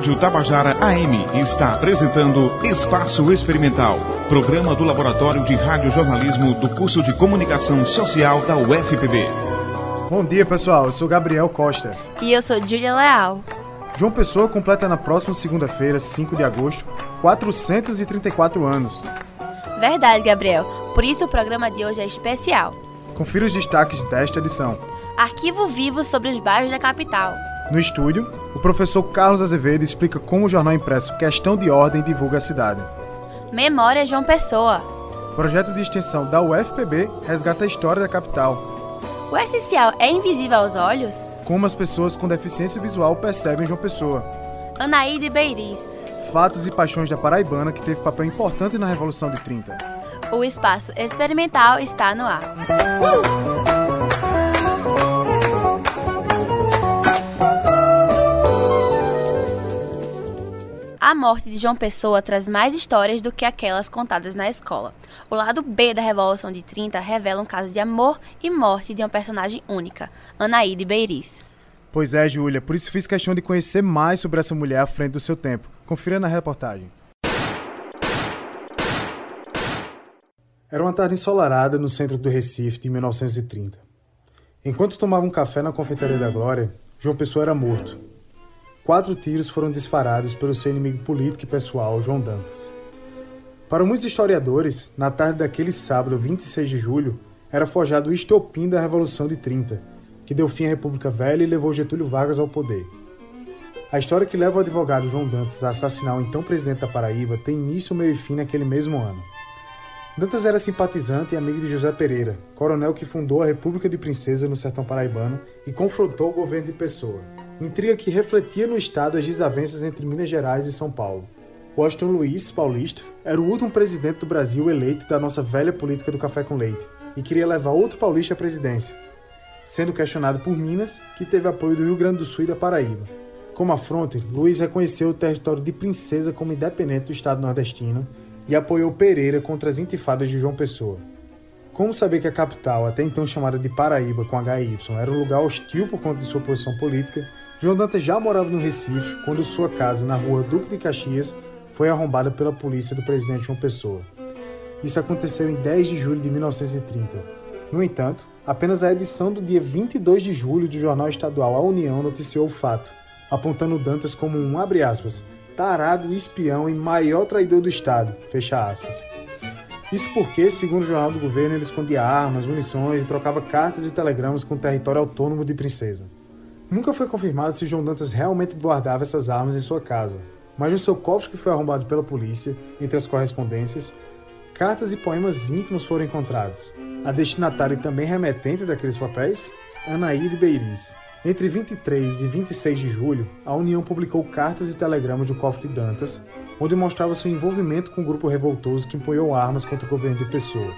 Rádio Tabajara AM está apresentando Espaço Experimental, programa do Laboratório de Radiojornalismo do curso de Comunicação Social da UFPB. Bom dia, pessoal. Eu sou Gabriel Costa. E eu sou Júlia Leal. João Pessoa completa na próxima segunda-feira, 5 de agosto, 434 anos. Verdade, Gabriel. Por isso o programa de hoje é especial. Confira os destaques desta edição. Arquivo vivo sobre os bairros da capital. No estúdio, o professor Carlos Azevedo explica como o jornal impresso Questão de Ordem divulga a cidade. Memória João Pessoa. Projeto de extensão da UFPB resgata a história da capital. O essencial é invisível aos olhos? Como as pessoas com deficiência visual percebem João Pessoa. Anaíde Beiris. Fatos e paixões da paraibana que teve papel importante na Revolução de 30. O espaço experimental está no ar. A morte de João Pessoa traz mais histórias do que aquelas contadas na escola. O lado B da Revolução de 30 revela um caso de amor e morte de uma personagem única, Anaíde Beiris. Pois é, Júlia, por isso fiz questão de conhecer mais sobre essa mulher à frente do seu tempo. Confira na reportagem. Era uma tarde ensolarada no centro do Recife de 1930. Enquanto tomava um café na confeitaria da Glória, João Pessoa era morto, quatro tiros foram disparados pelo seu inimigo político e pessoal, João Dantas. Para muitos historiadores, na tarde daquele sábado, 26 de julho, era forjado o estopim da Revolução de 30, que deu fim à República Velha e levou Getúlio Vargas ao poder. A história que leva o advogado João Dantas a assassinar o então presidente da Paraíba tem início, meio e fim naquele mesmo ano. Dantas era simpatizante e amigo de José Pereira, coronel que fundou a República de Princesa no sertão paraibano e confrontou o governo de Pessoa intriga que refletia no estado as desavenças entre Minas Gerais e São Paulo. Washington Luiz, paulista, era o último presidente do Brasil eleito da nossa velha política do café com leite e queria levar outro paulista à presidência, sendo questionado por Minas, que teve apoio do Rio Grande do Sul e da Paraíba. Como afronte, Luiz reconheceu o território de Princesa como independente do estado nordestino e apoiou Pereira contra as intifadas de João Pessoa. Como saber que a capital, até então chamada de Paraíba com HY, era um lugar hostil por conta de sua posição política, João Dantas já morava no Recife quando sua casa na rua Duque de Caxias foi arrombada pela polícia do presidente João Pessoa. Isso aconteceu em 10 de julho de 1930. No entanto, apenas a edição do dia 22 de julho do jornal estadual A União noticiou o fato, apontando Dantas como um, abre aspas, tarado espião e maior traidor do Estado, fecha aspas. Isso porque, segundo o jornal do governo, ele escondia armas, munições e trocava cartas e telegramas com o território autônomo de Princesa. Nunca foi confirmado se João Dantas realmente guardava essas armas em sua casa, mas no seu cofre que foi arrombado pela polícia, entre as correspondências, cartas e poemas íntimos foram encontrados. A destinatária e também remetente daqueles papéis? Anaíde Beiris. Entre 23 e 26 de julho, a União publicou cartas e telegramas do cofre de Dantas, onde mostrava seu envolvimento com o grupo revoltoso que empunhou armas contra o governo de Pessoa.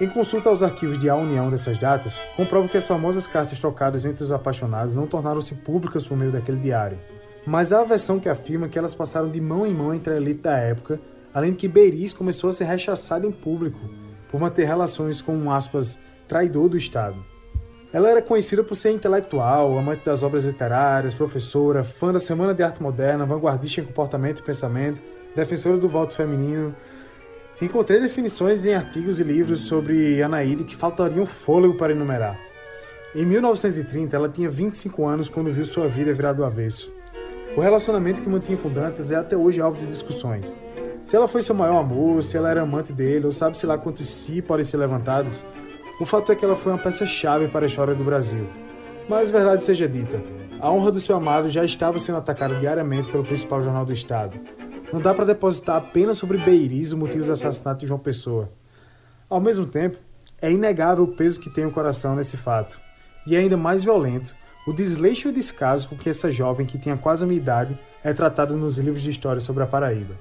Em consulta aos arquivos de A União dessas datas, comprova que as famosas cartas trocadas entre os apaixonados não tornaram-se públicas por meio daquele diário. Mas há a versão que afirma que elas passaram de mão em mão entre a elite da época, além de que Beiris começou a ser rechaçada em público por manter relações com um aspas traidor do Estado. Ela era conhecida por ser intelectual, amante das obras literárias, professora, fã da Semana de Arte Moderna, vanguardista em comportamento e pensamento, defensora do voto feminino, Encontrei definições em artigos e livros sobre Anaíde que faltariam fôlego para enumerar. Em 1930, ela tinha 25 anos quando viu sua vida virar do avesso. O relacionamento que mantinha com Dantas é até hoje alvo de discussões. Se ela foi seu maior amor, se ela era amante dele, ou sabe-se lá quantos si podem ser levantados, o fato é que ela foi uma peça-chave para a história do Brasil. Mas verdade seja dita, a honra do seu amado já estava sendo atacada diariamente pelo principal jornal do Estado, não dá para depositar apenas sobre Beiris o motivo do assassinato de João Pessoa. Ao mesmo tempo, é inegável o peso que tem o coração nesse fato. E é ainda mais violento o desleixo e o descaso com que essa jovem, que tinha quase a minha idade, é tratada nos livros de história sobre a Paraíba.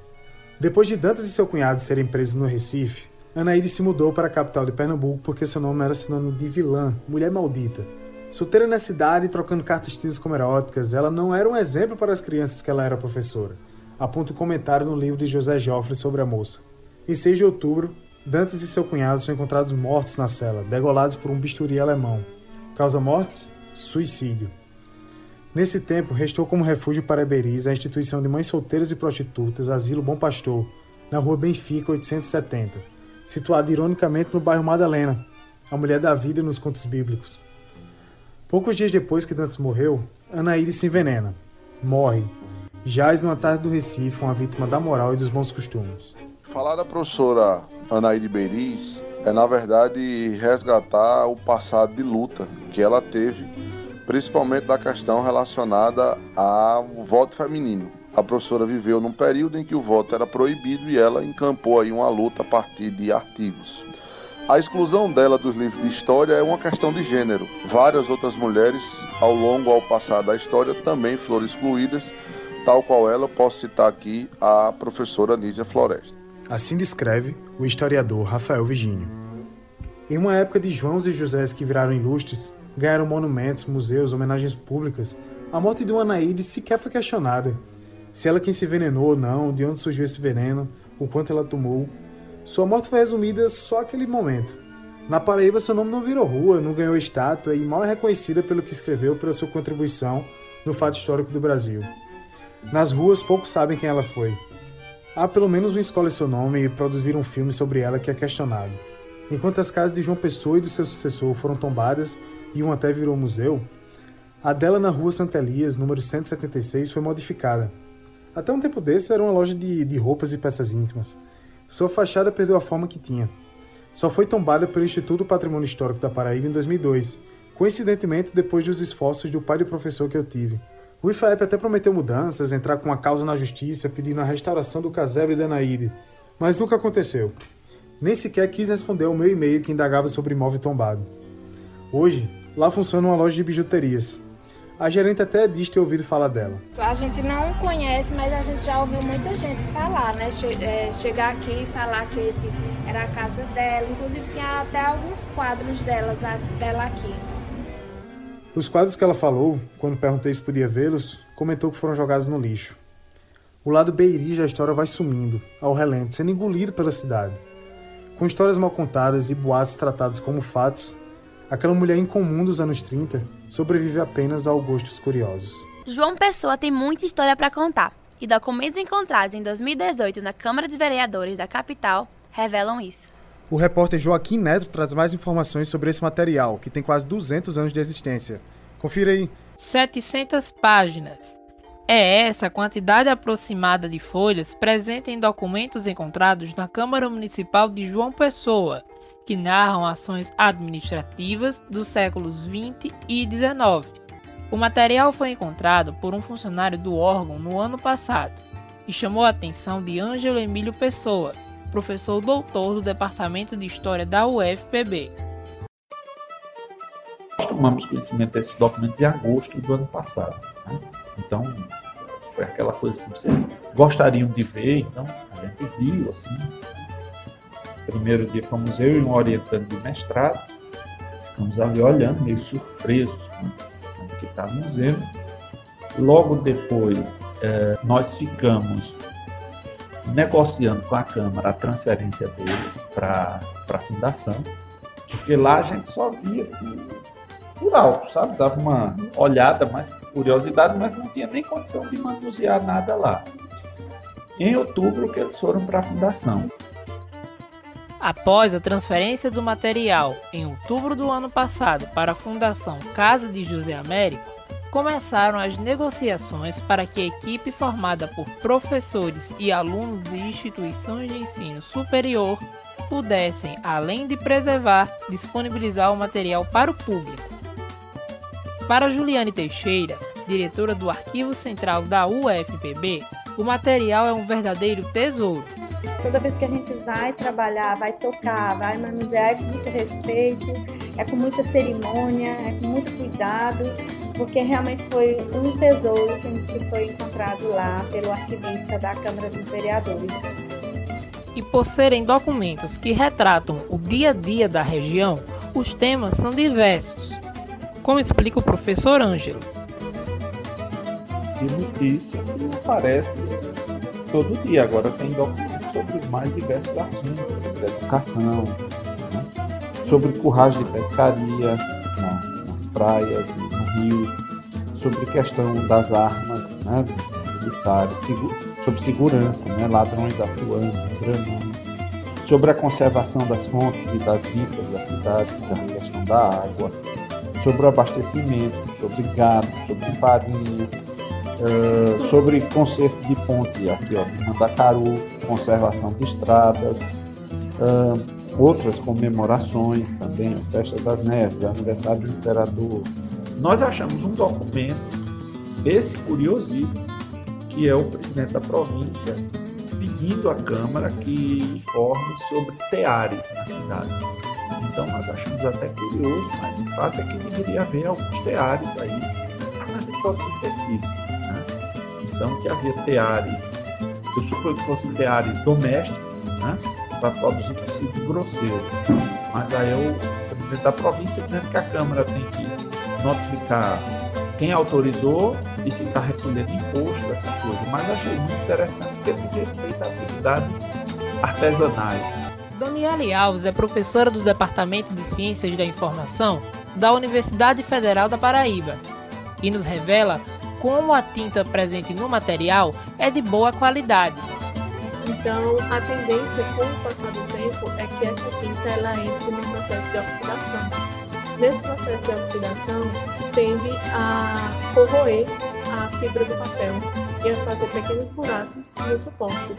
Depois de Dantas e seu cunhado serem presos no Recife, Anaíde se mudou para a capital de Pernambuco porque seu nome era sinônimo de vilã, mulher maldita. Solteira na cidade e trocando cartas tintas como eróticas, ela não era um exemplo para as crianças que ela era professora aponta o um comentário no livro de José Joffre sobre a moça. Em 6 de outubro, Dantes e seu cunhado são encontrados mortos na cela, degolados por um bisturi alemão. Causa mortes? Suicídio. Nesse tempo, restou como refúgio para Beris a instituição de mães solteiras e prostitutas Asilo Bom Pastor, na rua Benfica 870, situada ironicamente no bairro Madalena, a mulher da vida nos contos bíblicos. Poucos dias depois que Dantes morreu, Anaíde se envenena, morre, jaz numa tarde do Recife, uma vítima da moral e dos bons costumes. Falar da professora Anaíde Beris é, na verdade, resgatar o passado de luta que ela teve principalmente da questão relacionada ao voto feminino. A professora viveu num período em que o voto era proibido e ela encampou aí uma luta a partir de artigos. A exclusão dela dos livros de história é uma questão de gênero. Várias outras mulheres, ao longo ao passar da história, também foram excluídas, tal qual ela, posso citar aqui a professora Nízia Floresta. Assim descreve o historiador Rafael Vigínio. Em uma época de Joãos e Josés que viraram ilustres, ganharam monumentos, museus, homenagens públicas, a morte de uma Anaíde sequer foi questionada. Se ela quem se envenenou ou não, de onde surgiu esse veneno, o quanto ela tomou. Sua morte foi resumida só aquele momento. Na Paraíba, seu nome não virou rua, não ganhou estátua e mal é reconhecida pelo que escreveu pela sua contribuição no fato histórico do Brasil. Nas ruas, poucos sabem quem ela foi. Há pelo menos um escolhe seu nome e produzir um filme sobre ela que é questionado. Enquanto as casas de João Pessoa e do seu sucessor foram tombadas e um até virou museu, a dela na rua Santa Elias, número 176, foi modificada. Até um tempo desse era uma loja de, de roupas e peças íntimas. Sua fachada perdeu a forma que tinha. Só foi tombada pelo Instituto Patrimônio Histórico da Paraíba em 2002, coincidentemente depois dos esforços do pai do professor que eu tive. O IFAEP até prometeu mudanças, entrar com uma causa na justiça pedindo a restauração do casebre da Anaíde, mas nunca aconteceu. Nem sequer quis responder ao meu e-mail que indagava sobre imóvel tombado. Hoje, lá funciona uma loja de bijuterias. A gerente até diz ter ouvido falar dela. A gente não conhece, mas a gente já ouviu muita gente falar, né? É, chegar aqui e falar que esse era a casa dela. Inclusive tem até alguns quadros delas, dela aqui. Os quadros que ela falou, quando perguntei se podia vê-los, comentou que foram jogados no lixo. O lado beiri da história vai sumindo, ao relento, sendo engolido pela cidade. Com histórias mal contadas e boatos tratados como fatos, aquela mulher incomum dos anos 30 sobrevive apenas ao gostos curiosos. João Pessoa tem muita história para contar, e documentos encontrados em 2018 na Câmara de Vereadores da capital revelam isso. O repórter Joaquim Neto traz mais informações sobre esse material, que tem quase 200 anos de existência. Confira aí. 700 páginas. É essa a quantidade aproximada de folhas presente em documentos encontrados na Câmara Municipal de João Pessoa, que narram ações administrativas dos séculos 20 e 19. O material foi encontrado por um funcionário do órgão no ano passado e chamou a atenção de Ângelo Emílio Pessoa, professor doutor do Departamento de História da UFPB. Nós tomamos conhecimento desses documentos em agosto do ano passado. Né? Então, foi aquela coisa assim, vocês gostariam de ver, então a gente viu assim. Primeiro dia fomos eu e um orientante de mestrado, ficamos ali olhando, meio surpresos né? que está no museu. Logo depois, eh, nós ficamos negociando com a Câmara a transferência deles para a fundação, porque lá a gente só via assim por alto, sabe? Dava uma olhada mais curiosidade, mas não tinha nem condição de manusear nada lá. Em outubro que eles foram para a fundação. Após a transferência do material em outubro do ano passado para a Fundação Casa de José Américo, começaram as negociações para que a equipe formada por professores e alunos de instituições de ensino superior pudessem, além de preservar, disponibilizar o material para o público. Para Juliane Teixeira, diretora do Arquivo Central da UFPB, o material é um verdadeiro tesouro. Toda vez que a gente vai trabalhar, vai tocar, vai manusear é com muito respeito, é com muita cerimônia, é com muito cuidado porque realmente foi um tesouro que foi encontrado lá pelo arquivista da Câmara dos Vereadores. E por serem documentos que retratam o dia a dia da região, os temas são diversos, como explica o professor Ângelo. E notícia que aparece todo dia. Agora tem documentos sobre os mais diversos assuntos, sobre educação, né? sobre curragem de pescaria, na, nas praias, rio, sobre questão das armas né, militares, sobre segurança, né, ladrões atuando, sobre a conservação das fontes e das vidas da cidade, da questão da água, sobre o abastecimento, sobre gado, sobre farinha, uh, sobre conserto de ponte aqui, ó, de Mandacaru, conservação de estradas, uh, outras comemorações também, a Festa das Neves, aniversário do Imperador. Nós achamos um documento, esse curiosíssimo, que é o presidente da província pedindo à Câmara que informe sobre teares na cidade. Então nós achamos até curioso, mas o fato é que deveria haver alguns teares aí, mas de todo tecido. Né? Então que havia teares, eu suponho que fossem teares domésticos, né? para produzir tecido grosseiro. Mas aí é o presidente da província dizendo que a Câmara tem que notificar quem autorizou e se está recolhendo imposto, essa coisa. Mas achei muito interessante porque diz respeito a atividades artesanais. Daniele Alves é professora do Departamento de Ciências da Informação da Universidade Federal da Paraíba e nos revela como a tinta presente no material é de boa qualidade então, a tendência com o passar do tempo é que essa tinta ela entre no processo de oxidação. Nesse processo de oxidação, tende a corroer a fibra do papel e a fazer pequenos buracos no suporte.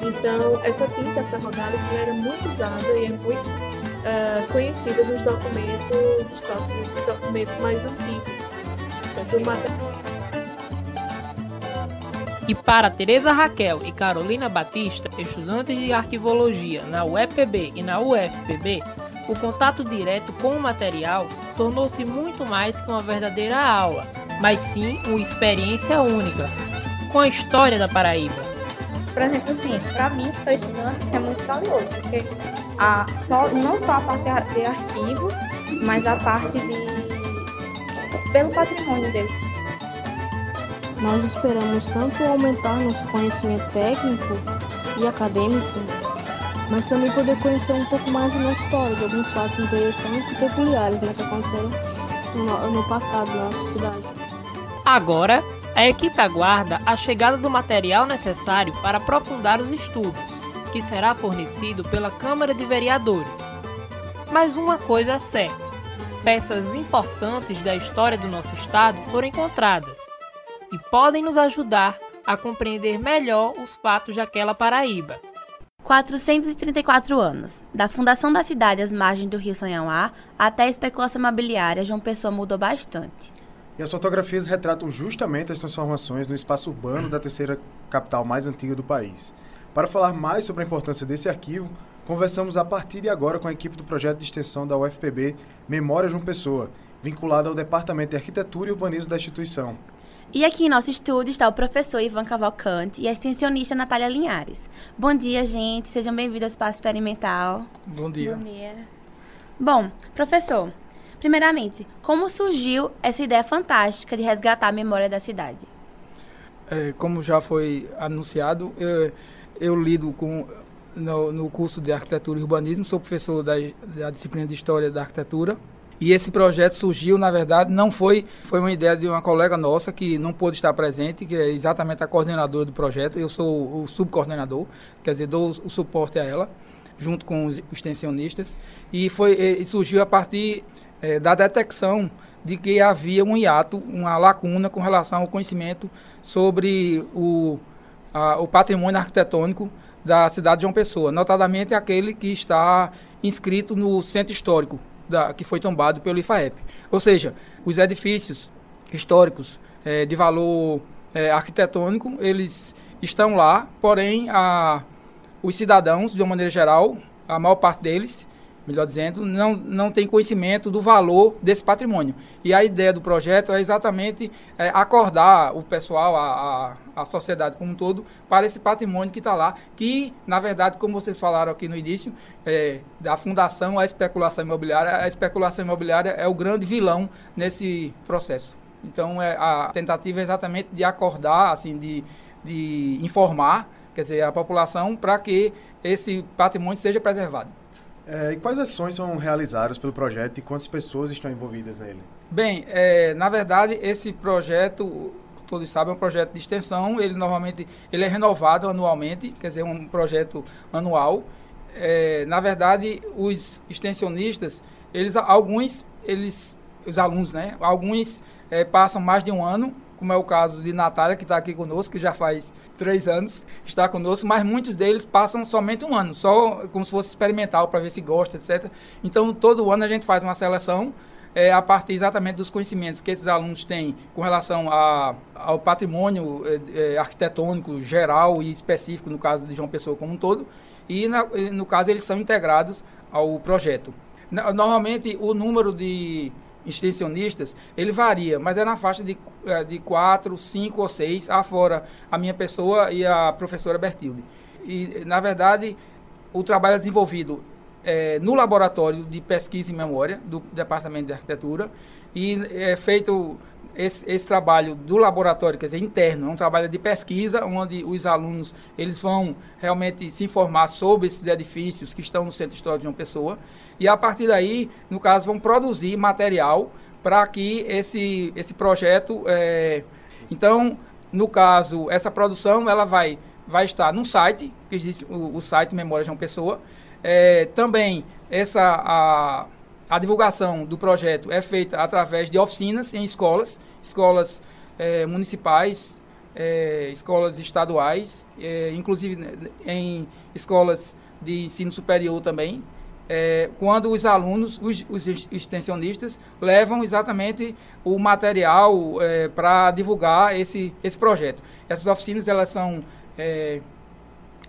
Então, essa tinta ferrogálica era muito usada e é muito uh, conhecida nos documentos, nos documentos mais antigos. Do material e para Teresa Raquel e Carolina Batista, estudantes de arquivologia na UEPB e na UFPB, o contato direto com o material tornou-se muito mais que uma verdadeira aula, mas sim uma experiência única, com a história da Paraíba. Por exemplo, assim, para mim que sou estudante, isso é muito valioso, porque a, só, não só a parte de arquivo, mas a parte de pelo patrimônio dele nós esperamos tanto aumentar nosso conhecimento técnico e acadêmico, mas também poder conhecer um pouco mais da nossa história, de alguns fatos interessantes e peculiares né, que aconteceram no, no passado da nossa cidade. Agora, a equipe aguarda a chegada do material necessário para aprofundar os estudos, que será fornecido pela Câmara de Vereadores. Mas uma coisa é certa: peças importantes da história do nosso estado foram encontradas e podem nos ajudar a compreender melhor os fatos daquela Paraíba. 434 anos. Da fundação da cidade às margens do rio Sanhauá até a especulação imobiliária, João Pessoa mudou bastante. E as fotografias retratam justamente as transformações no espaço urbano da terceira capital mais antiga do país. Para falar mais sobre a importância desse arquivo, conversamos a partir de agora com a equipe do projeto de extensão da UFPB Memória João Pessoa, vinculada ao Departamento de Arquitetura e Urbanismo da instituição. E aqui em nosso estúdio está o professor Ivan Cavalcante e a extensionista Natália Linhares. Bom dia, gente. Sejam bem-vindos ao Espaço Experimental. Bom dia. Bom dia. Bom, professor, primeiramente, como surgiu essa ideia fantástica de resgatar a memória da cidade? É, como já foi anunciado, eu, eu lido com no, no, curso de Arquitetura e Urbanismo, sou professor da, da disciplina de História da Arquitetura e esse projeto surgiu, na verdade, não foi, foi uma ideia de uma colega nossa que não pôde estar presente, que é exatamente a coordenadora do projeto. Eu sou o subcoordenador, quer dizer, dou o suporte a ela, junto com os extensionistas. E, foi, e surgiu a partir é, da detecção de que havia um hiato, uma lacuna com relação ao conhecimento sobre o, a, o patrimônio arquitetônico da cidade de João Pessoa, notadamente aquele que está inscrito no centro histórico da, que foi tombado pelo IFAEP. Ou seja, os edifícios históricos é, de valor é, arquitetônico, eles estão lá, porém a, os cidadãos, de uma maneira geral, a maior parte deles, melhor dizendo, não, não tem conhecimento do valor desse patrimônio. E a ideia do projeto é exatamente é, acordar o pessoal, a, a, a, sociedade como um todo, para esse patrimônio que está lá, que, na verdade, como vocês falaram aqui no início, é, da fundação à especulação imobiliária, a especulação imobiliária é o grande vilão nesse processo. Então, é, a tentativa é exatamente de acordar, assim, de, de informar, quer dizer, a população para que esse patrimônio seja preservado. É, e quais ações são realizadas pelo projeto e quantas pessoas estão envolvidas nele? Bem, é, na verdade, esse projeto, todos sabem, é um projeto de extensão. Ele normalmente ele é renovado anualmente, quer dizer, um projeto anual. É, na verdade, os extensionistas, eles alguns, eles, os alunos, né? Alguns é, passam mais de um ano como é o caso de Natália, que está aqui conosco, que já faz três anos que está conosco, mas muitos deles passam somente um ano, só como se fosse experimental, para ver se gosta, etc. Então, todo ano a gente faz uma seleção é, a partir exatamente dos conhecimentos que esses alunos têm com relação a, ao patrimônio é, é, arquitetônico geral e específico, no caso de João Pessoa como um todo, e na, no caso eles são integrados ao projeto. Normalmente, o número de extensionistas, ele varia, mas é na faixa de, é, de quatro, cinco ou seis, afora a minha pessoa e a professora Bertilde. E, na verdade, o trabalho é desenvolvido é, no laboratório de pesquisa e memória do Departamento de Arquitetura e é feito esse, esse, trabalho do laboratório, quer dizer, interno, é um trabalho de pesquisa, onde os alunos eles vão realmente se informar sobre esses edifícios que estão no Centro Histórico de uma Pessoa, e a partir daí, no caso, vão produzir material para que esse, esse projeto... É, então, no caso, essa produção ela vai, vai estar num site, que existe o, o site Memória de uma Pessoa, é, também essa... A, a divulgação do projeto é feita através de oficinas em escolas, escolas é, municipais, é, escolas estaduais, é, inclusive né, em escolas de ensino superior também, quando os alunos, os, os, extensionistas, levam exatamente o material para divulgar esse, esse projeto. Essas oficinas elas são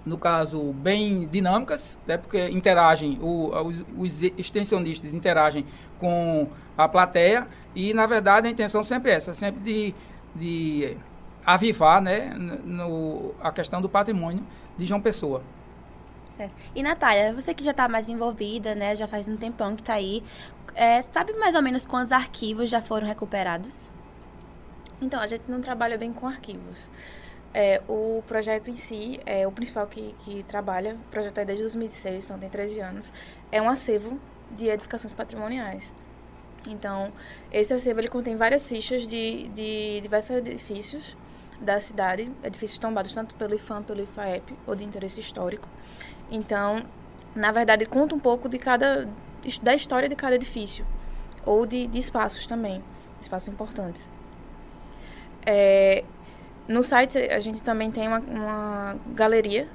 no caso, bem dinâmicas, né, porque interagem, o, os, os, extensionistas interagem com a plateia e, na verdade, a intenção sempre é essa, sempre de, de avivar né, no, a questão do patrimônio de João Pessoa. E, Natália, você que já está mais envolvida, né, já faz um tempão que está aí, é, sabe mais ou menos quantos arquivos já foram recuperados? Então, a gente não trabalha bem com arquivos. É, o projeto em si, é o principal que, que trabalha, o projeto é desde 2006, então tem 13 anos, é um acervo de edificações patrimoniais. Então, esse acervo ele contém várias fichas de, de diversos edifícios da cidade, edifícios tombados tanto pelo IFAM, pelo IFAEP, ou de interesse histórico. Então, na verdade, conta um pouco de cada da história de cada edifício, ou de, de espaços também, espaços importantes. É, no site a gente também tem uma, uma galeria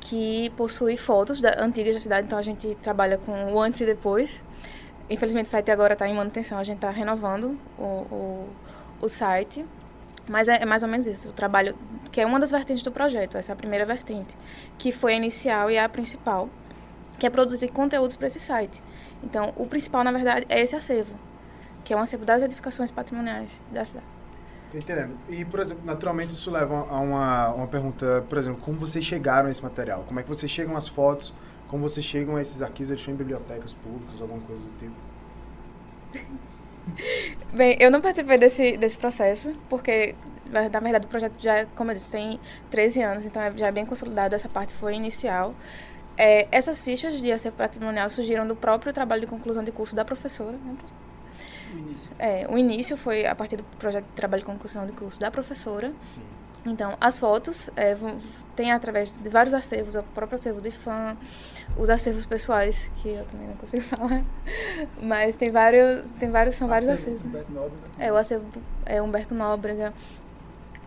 que possui fotos da, antigas da cidade, então a gente trabalha com o antes e depois. Infelizmente o site agora está em manutenção, a gente está renovando o, o, o, site. Mas é, é, mais ou menos isso, o trabalho, que é uma das vertentes do projeto, essa é a primeira vertente, que foi a inicial e a principal, que é produzir conteúdos para esse site. Então, o principal, na verdade, é esse acervo, que é um acervo das edificações patrimoniais da cidade. Entendendo. E, por exemplo, naturalmente isso leva a uma, uma pergunta, por exemplo, como vocês chegaram a esse material? Como é que vocês chegam às fotos? Como vocês chegam a esses arquivos? Eles em bibliotecas públicas, alguma coisa do tipo? Bem, eu não participei desse, desse processo, porque, na verdade, o projeto já, como eu disse, tem 13 anos, então é, já é bem consolidado, essa parte foi inicial. É, essas fichas de acervo patrimonial surgiram do próprio trabalho de conclusão de curso da professora, né, o início. É, o início foi a partir do projeto de trabalho de conclusão de curso da professora. Sim. Então, as fotos é, vão, tem através de vários acervos, o próprio acervo do IFAM, os acervos pessoais, que eu também não consigo falar, mas tem vários, tem vários são vários acervos. Humberto Nóbrega. É, o acervo é Humberto Nóbrega,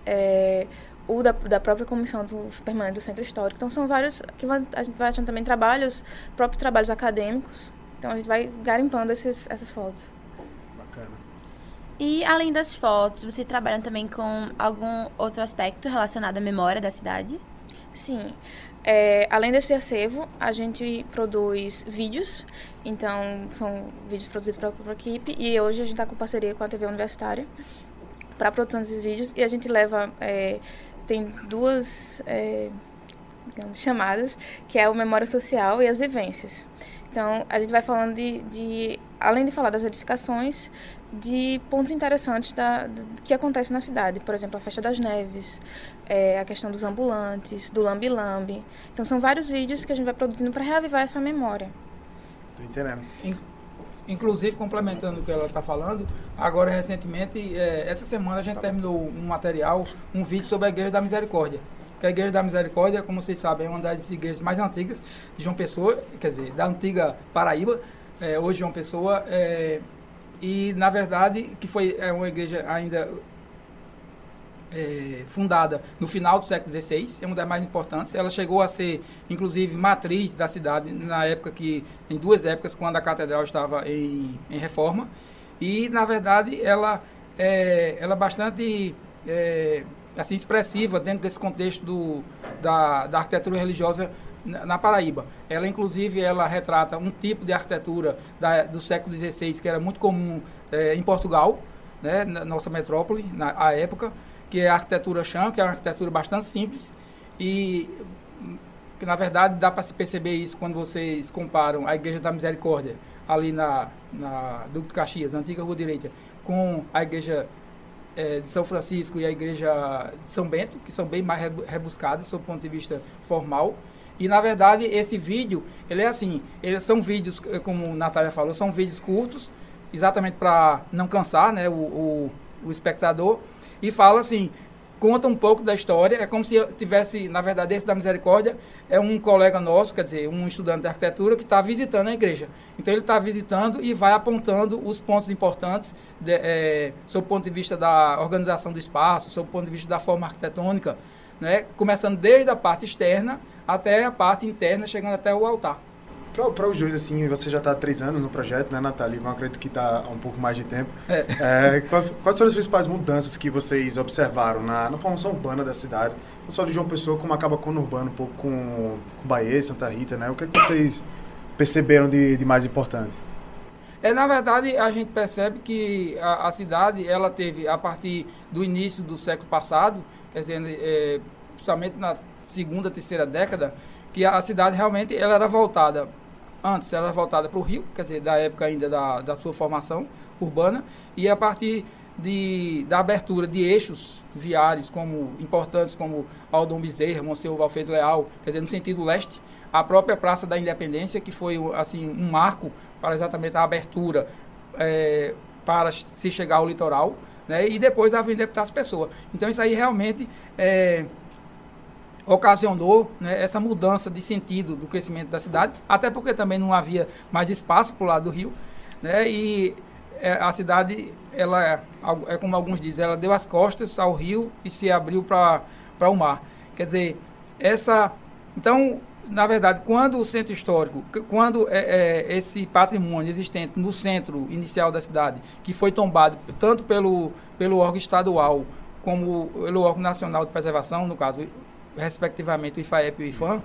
é, o da, da própria comissão do permanente do Centro Histórico. Então, são vários, que vai, a gente vai achando também trabalhos, próprios trabalhos acadêmicos. Então, a gente vai garimpando esses, essas fotos. E além das fotos, você trabalha também com algum outro aspecto relacionado à memória da cidade? Sim. É, além desse acervo, a gente produz vídeos. Então, são vídeos produzidos pela própria equipe. E hoje a gente está com parceria com a TV Universitária para a produção desses vídeos. E a gente leva. É, tem duas é, digamos, chamadas, que é o Memória Social e as Vivências. Então, a gente vai falando de, de além de falar das edificações, de pontos interessantes da, que acontecem na cidade. Por exemplo, a Festa das Neves, é, a questão dos ambulantes, do lambi-lambi. Então, são vários vídeos que a gente vai produzindo para reavivar essa memória. Tô entendendo. Inclusive, complementando o que ela está falando, agora recentemente, é, essa semana a gente tá terminou um material, um vídeo sobre a Igreja da Misericórdia. Que a Igreja da Misericórdia, como vocês sabem, é uma das igrejas mais antigas de João Pessoa, quer dizer, da antiga Paraíba, é, hoje João Pessoa. É, e, na verdade, que foi é uma igreja ainda é, fundada no final do século XVI, é uma das mais importantes. Ela chegou a ser, inclusive, matriz da cidade na época que, em duas épocas, quando a catedral estava em, em reforma. E, na verdade, ela é, ela é bastante é, assim, expressiva dentro desse contexto do, da, da arquitetura religiosa na, Paraíba. Ela, inclusive, ela retrata um tipo de arquitetura da, do século XVI que era muito comum é, em Portugal, né, na nossa metrópole, na época que é a arquitetura chão, que é uma arquitetura bastante simples e que na verdade dá para se perceber isso quando vocês comparam a Igreja da Misericórdia ali na, na Duque de Caxias, antiga Rua Direita, com a Igreja é, de São Francisco e a Igreja de São Bento, que são bem mais rebuscadas sob o ponto de vista formal. E na verdade esse vídeo, ele é assim, eles são vídeos, como a Natália falou, são vídeos curtos, exatamente para não cansar né, o, o, o espectador e fala assim, conta um pouco da história, é como se tivesse, na verdade, esse da Misericórdia é um colega nosso, quer dizer, um estudante de arquitetura que está visitando a igreja. Então ele está visitando e vai apontando os pontos importantes de, é, sob o ponto de vista da organização do espaço, sob o ponto de vista da forma arquitetônica, né? começando desde a parte externa até a parte interna, chegando até o altar. Para os dois, assim, você já está há três anos no projeto, né, Natália? Eu acredito que está há um pouco mais de tempo. É. É, quais, quais, foram as principais mudanças que vocês observaram na, na formação urbana da cidade? Não só de João Pessoa, como acaba conurbando um pouco com, com Bahia, Santa Rita, né? O que, é que vocês perceberam de, de mais importante? É, na verdade, a gente percebe que a, a, cidade, ela teve, a partir do início do século passado, quer dizer, é, principalmente na segunda, terceira década, que a, a cidade realmente ela era voltada Antes era voltada para o Rio, quer dizer, da época ainda da, da sua formação urbana, e a partir de, da abertura de eixos viários como importantes como Aldon Bezerra, Monsenhor Valfredo Leal, quer dizer, no sentido leste, a própria Praça da Independência, que foi assim um marco para exatamente a abertura é, para se chegar ao litoral, né, e depois a Avenida Deputados Pessoa. Então isso aí realmente é, ocasionou né, essa mudança de sentido do crescimento da cidade, até porque também não havia mais espaço para o lado do rio, né, e é, a cidade, ela é, é, como alguns dizem, ela deu as costas ao rio e se abriu para o mar. Quer dizer, essa... Então, na verdade, quando o centro histórico, quando é, é, esse patrimônio existente no centro inicial da cidade, que foi tombado tanto pelo, pelo órgão estadual como pelo órgão nacional de preservação, no caso respectivamente o IFAEP e o IFAM.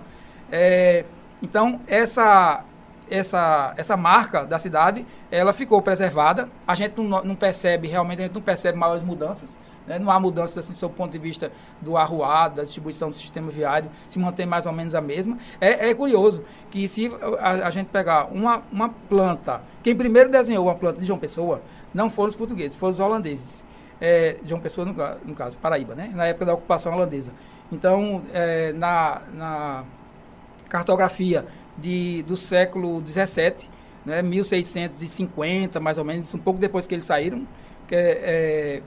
É, então, essa, essa, essa marca da cidade, ela ficou preservada. A gente não, não percebe, realmente, a gente não percebe maiores mudanças. Né? Não há mudanças, assim, sob o ponto de vista do arruado, da distribuição do sistema viário, se mantém mais ou menos a mesma. É, é curioso que se a, a, gente pegar uma, uma planta, quem primeiro desenhou uma planta de João Pessoa não foram os portugueses, foram os holandeses. É, João Pessoa, no, no caso, Paraíba, né? na época da ocupação holandesa. Então, é, na, na, cartografia de, do século XVII, né, 1650, mais ou menos, um pouco depois que eles saíram, que é, é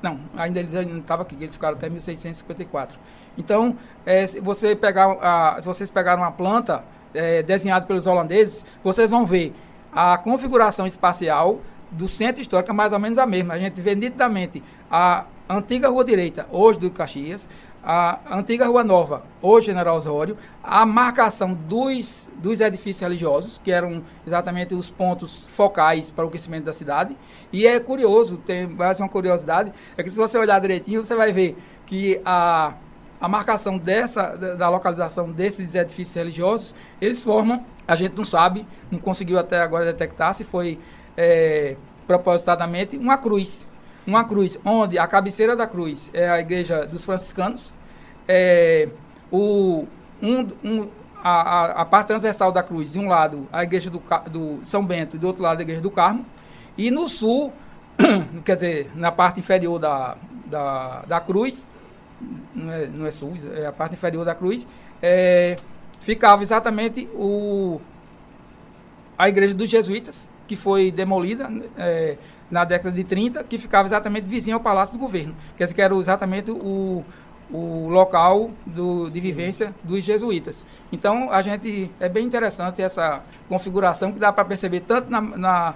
não, ainda eles não estavam aqui, eles ficaram até 1654. Então, é, se você pegar a, se vocês pegaram uma planta é, desenhada pelos holandeses, vocês vão ver a configuração espacial do centro histórico é mais ou menos a mesma. A gente vê nitidamente a antiga Rua Direita, hoje do Caxias, a antiga Rua Nova, hoje General Osório, a marcação dos, dos edifícios religiosos, que eram exatamente os pontos focais para o crescimento da cidade. E é curioso, tem mais uma curiosidade, é que se você olhar direitinho, você vai ver que a, a marcação dessa, da localização desses edifícios religiosos, eles formam, a gente não sabe, não conseguiu até agora detectar se foi é, propositadamente, uma cruz uma cruz, onde a cabeceira da cruz é a igreja dos franciscanos, é, o, um, um, a, a, parte transversal da cruz, de um lado a igreja do, do São Bento e do outro lado a igreja do Carmo, e no sul, quer dizer, na parte inferior da, da, da cruz, não é, não é sul, é a parte inferior da cruz, é, ficava exatamente o, a igreja dos jesuítas, que foi demolida é, na década de 30, que ficava exatamente vizinho ao Palácio do Governo. Quer dizer, que era exatamente o, o local do, de Sim. vivência dos jesuítas. Então, a gente é bem interessante essa configuração que dá para perceber tanto na, na,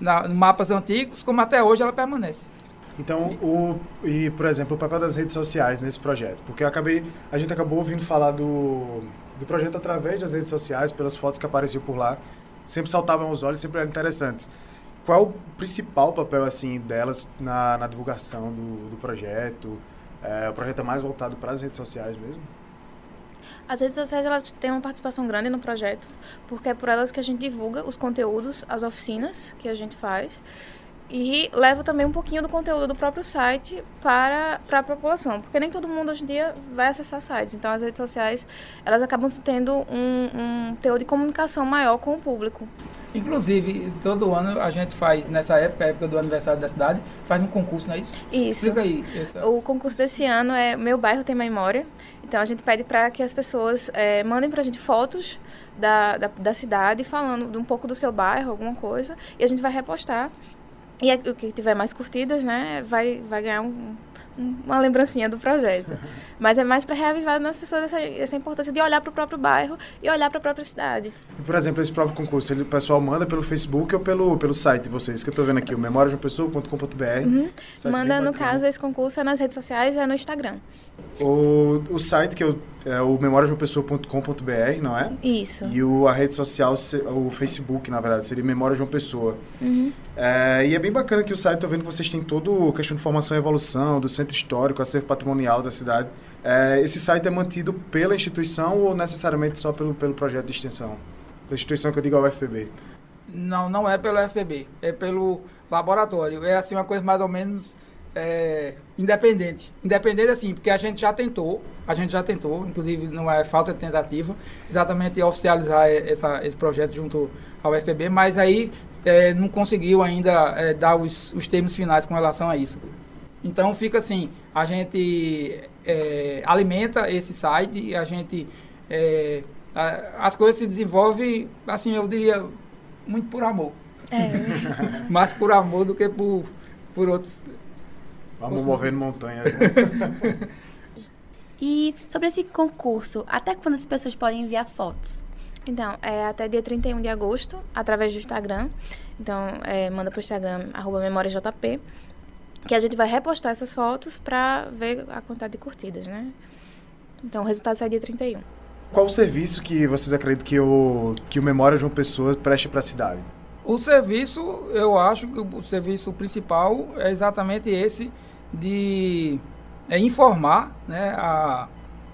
na, mapas antigos como até hoje ela permanece. Então, o, e, por exemplo, o papel das redes sociais nesse projeto, porque acabei, a gente acabou ouvindo falar do, do projeto através das redes sociais, pelas fotos que apareciam por lá, sempre saltavam aos olhos, sempre eram interessantes. Qual o principal papel assim delas na, na divulgação do, do projeto? É, o projeto é mais voltado para as redes sociais mesmo? As redes sociais elas têm uma participação grande no projeto, porque é por elas que a gente divulga os conteúdos, as oficinas que a gente faz e leva também um pouquinho do conteúdo do próprio site para, para a população, porque nem todo mundo hoje em dia vai acessar sites. Então, as redes sociais elas acabam tendo um, um teor de comunicação maior com o público. Inclusive, todo ano a gente faz, nessa época, época do aniversário da cidade, faz um concurso, não é isso? Isso. Explica aí. Essa... O concurso desse ano é Meu Bairro Tem Memória. Então, a gente pede para que as pessoas é, mandem para a gente fotos da, da, da cidade, falando de um pouco do seu bairro, alguma coisa, e a gente vai repostar e o que tiver mais curtidas, né, vai, vai ganhar um, uma lembrancinha do projeto. Mas é mais para reavivar nas pessoas essa, essa importância de olhar para o próprio bairro e olhar para a própria cidade. E, por exemplo, esse próprio concurso, ele, o pessoal manda pelo Facebook ou pelo, pelo site de vocês, que eu estou vendo aqui, o memoriasdeumapessoa.com.br. Uhum. Manda, no caso, esse concurso é nas redes sociais é no Instagram. O, o site que eu, é o memoriasdeumapessoa.com.br, não é? Isso. E o, a rede social, o Facebook, na verdade, seria Memória João Pessoa. Uhum. É, e é bem bacana que o site, estou vendo que vocês têm todo a questão de formação e evolução, do centro histórico, acervo patrimonial da cidade. É, esse site é mantido pela instituição ou necessariamente só pelo, pelo projeto de extensão? Pela instituição que eu digo ao UFPB? Não, não é pelo UFPB, é pelo laboratório. É assim uma coisa mais ou menos é, independente. Independente assim, porque a gente já tentou, a gente já tentou, inclusive não é falta de tentativa, exatamente oficializar essa, esse projeto junto ao FPB, mas aí é, não conseguiu ainda é, dar os, os termos finais com relação a isso. Então fica assim, a gente é, alimenta esse site, a gente é, a, as coisas se desenvolvem, assim, eu diria, muito por amor. É. Mais por amor do que por, por outros. Vamos movendo montanha. e sobre esse concurso, até quando as pessoas podem enviar fotos? Então, é até dia 31 de agosto, através do Instagram. Então, é, manda para o Instagram, arroba memóriajp, que a gente vai repostar essas fotos para ver a quantidade de curtidas, né? Então, o resultado sai dia 31. Qual o serviço que vocês acreditam que o, que o Memória de uma Pessoa preste para a cidade? O serviço, eu acho que o serviço principal é exatamente esse de é, informar né, a,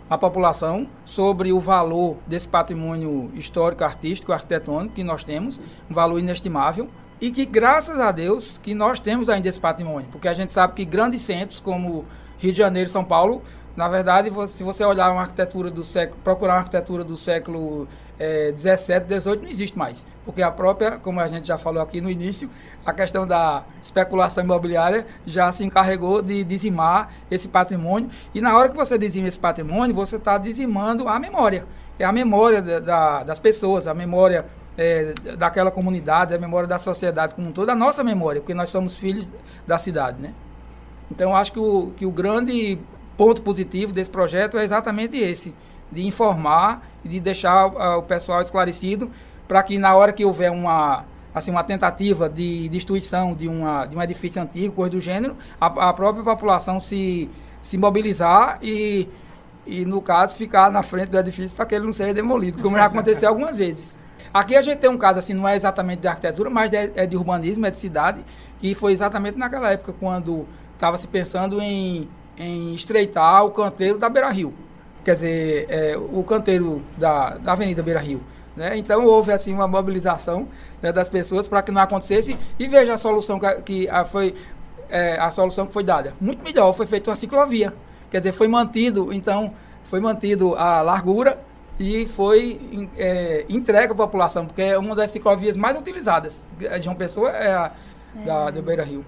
a população sobre o valor desse patrimônio histórico, artístico, arquitetônico que nós temos, um valor inestimável, e que graças a Deus que nós temos ainda esse patrimônio, porque a gente sabe que grandes centros como Rio de Janeiro e São Paulo, na verdade, se você olhar uma arquitetura do século, procurar uma arquitetura do século é, 17, 18 não existe mais. Porque a própria, como a gente já falou aqui no início, a questão da especulação imobiliária já se encarregou de dizimar esse patrimônio. E na hora que você dizima esse patrimônio, você está dizimando a memória. É a memória da, da, das pessoas, a memória é, daquela comunidade, a memória da sociedade como um todo, a nossa memória, porque nós somos filhos da cidade, né? Então, acho que o, que o grande ponto positivo desse projeto é exatamente esse de informar e de deixar uh, o pessoal esclarecido para que na hora que houver uma assim uma tentativa de destruição de uma de um edifício antigo coisa do gênero a, a própria população se se mobilizar e e no caso ficar na frente do edifício para que ele não seja demolido como já aconteceu algumas vezes aqui a gente tem um caso assim não é exatamente de arquitetura mas de, é de urbanismo é de cidade que foi exatamente naquela época quando estava se pensando em em estreitar o canteiro da Beira Rio quer dizer, é, o canteiro da, da Avenida Beira Rio. Né? Então houve assim uma mobilização né, das pessoas para que não acontecesse e veja a solução que, que a, foi é, a solução que foi dada. Muito melhor, foi feita uma ciclovia. Quer dizer, foi mantido, então, foi mantido a largura e foi é, entregue à população, porque é uma das ciclovias mais utilizadas. De João Pessoa é a é. da, da Beira Rio.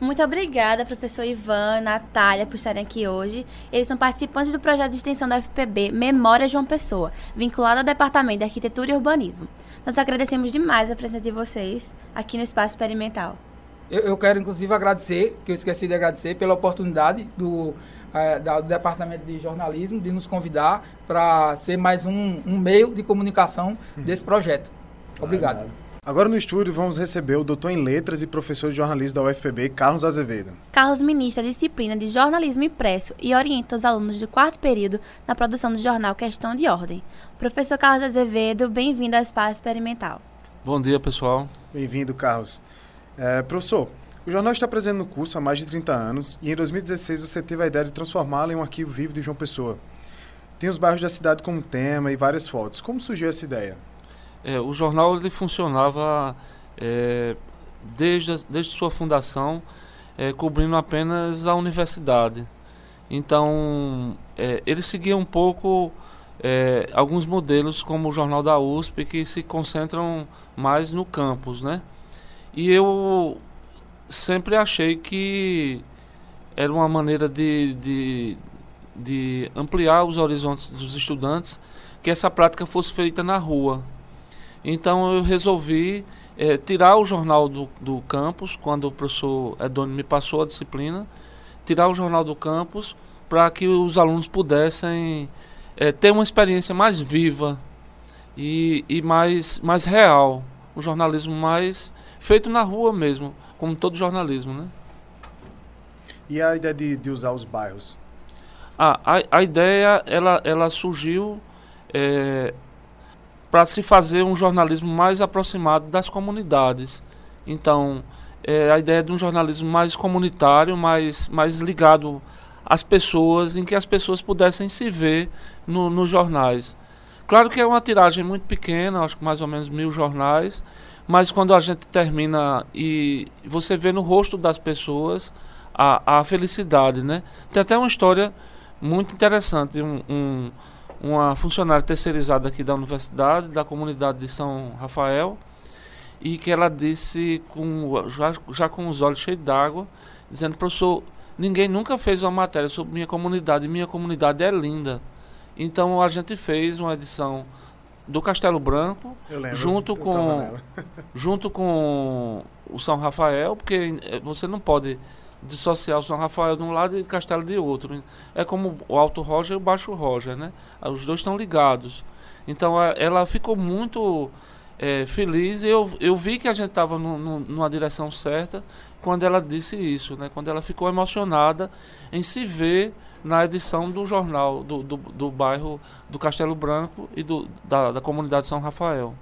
Muito obrigada, professor Ivan, Natália, por estarem aqui hoje. Eles são participantes do projeto de extensão da UFPB Memória João Pessoa, vinculado ao Departamento de Arquitetura e Urbanismo. Nós agradecemos demais a presença de vocês aqui no Espaço Experimental. Eu, eu quero, inclusive, agradecer, que eu esqueci de agradecer, pela oportunidade do, é, do Departamento de Jornalismo de nos convidar para ser mais um, um, meio de comunicação desse projeto. Obrigado. Agora no estúdio vamos receber o doutor em letras e professor de jornalismo da UFPB, Carlos Azevedo. Carlos ministra a disciplina de jornalismo impresso e orienta os alunos do quarto período na produção do jornal Questão de Ordem. Professor Carlos Azevedo, bem-vindo ao Espaço Experimental. Bom dia, pessoal. Bem-vindo, Carlos. É, professor, o jornal está presente no curso há mais de 30 anos e em 2016 você teve a ideia de transformá-lo em um arquivo vivo de João Pessoa. Tem os bairros da cidade como tema e várias fotos. Como surgiu essa ideia? É, o jornal ele funcionava é, desde, desde sua fundação é, cobrindo apenas a universidade. Então, é, ele seguia um pouco é, alguns modelos como o Jornal da USP que se concentram mais no campus, né? E eu sempre achei que era uma maneira de, de, de ampliar os horizontes dos estudantes que essa prática fosse feita na rua. Então eu resolvi é, tirar o jornal do, do campus, quando o professor Edônio me passou a disciplina, tirar o jornal do campus para que os alunos pudessem é, ter uma experiência mais viva e, e mais, mais real, um jornalismo mais feito na rua mesmo, como todo jornalismo, né? E a ideia de, de usar os bairros? Ah, a, a ideia, ela, ela surgiu é, para se fazer um jornalismo mais aproximado das comunidades. Então, é, a ideia de um jornalismo mais comunitário, mais, mais ligado às pessoas, em que as pessoas pudessem se ver no, nos jornais. Claro que é uma tiragem muito pequena, acho que mais ou menos mil jornais, mas quando a gente termina e você vê no rosto das pessoas a, a felicidade, né? Tem até uma história muito interessante, um, um, uma funcionária terceirizada aqui da universidade, da comunidade de São Rafael, e que ela disse, com, já, já com os olhos cheios d'água, dizendo, professor, ninguém nunca fez uma matéria sobre minha comunidade, minha comunidade é linda. Então a gente fez uma edição do Castelo Branco, lembro, junto com junto com o São Rafael, porque eh, você não pode dissociar o São Rafael de um lado e o Castelo de outro. É como o Alto Roger e o Baixo Roger, né? Os dois estão ligados. Então ela ficou muito é, feliz e eu, eu vi que a gente estava numa direção certa quando ela disse isso, né? Quando ela ficou emocionada em se ver na edição do jornal do, do, do bairro do Castelo Branco e do, da, da comunidade São Rafael.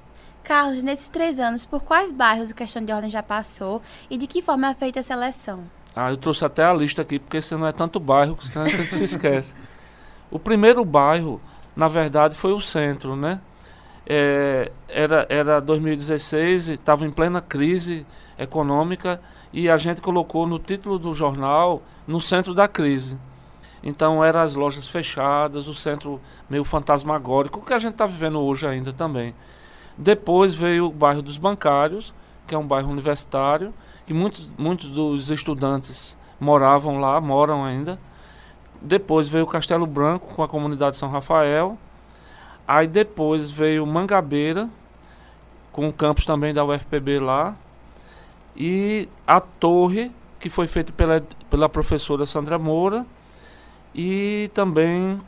Carlos, nesses três anos, por quais bairros o Questão de Ordem já passou e de que forma é feita a seleção? Ah, eu trouxe até a lista aqui, porque senão é tanto bairro que senão a gente se esquece. O primeiro bairro, na verdade, foi o centro, né? É, era, era 2016, estava em plena crise econômica e a gente colocou no título do jornal no centro da crise. Então eram as lojas fechadas, o centro meio fantasmagórico, que a gente está vivendo hoje ainda também. Depois veio o bairro dos Bancários, que é um bairro universitário, que muitos, muitos dos estudantes moravam lá, moram ainda. Depois veio o Castelo Branco com a comunidade São Rafael. Aí depois veio Mangabeira, com o campus também da UFPB lá. E a torre, que foi feita pela, pela professora Sandra Moura e também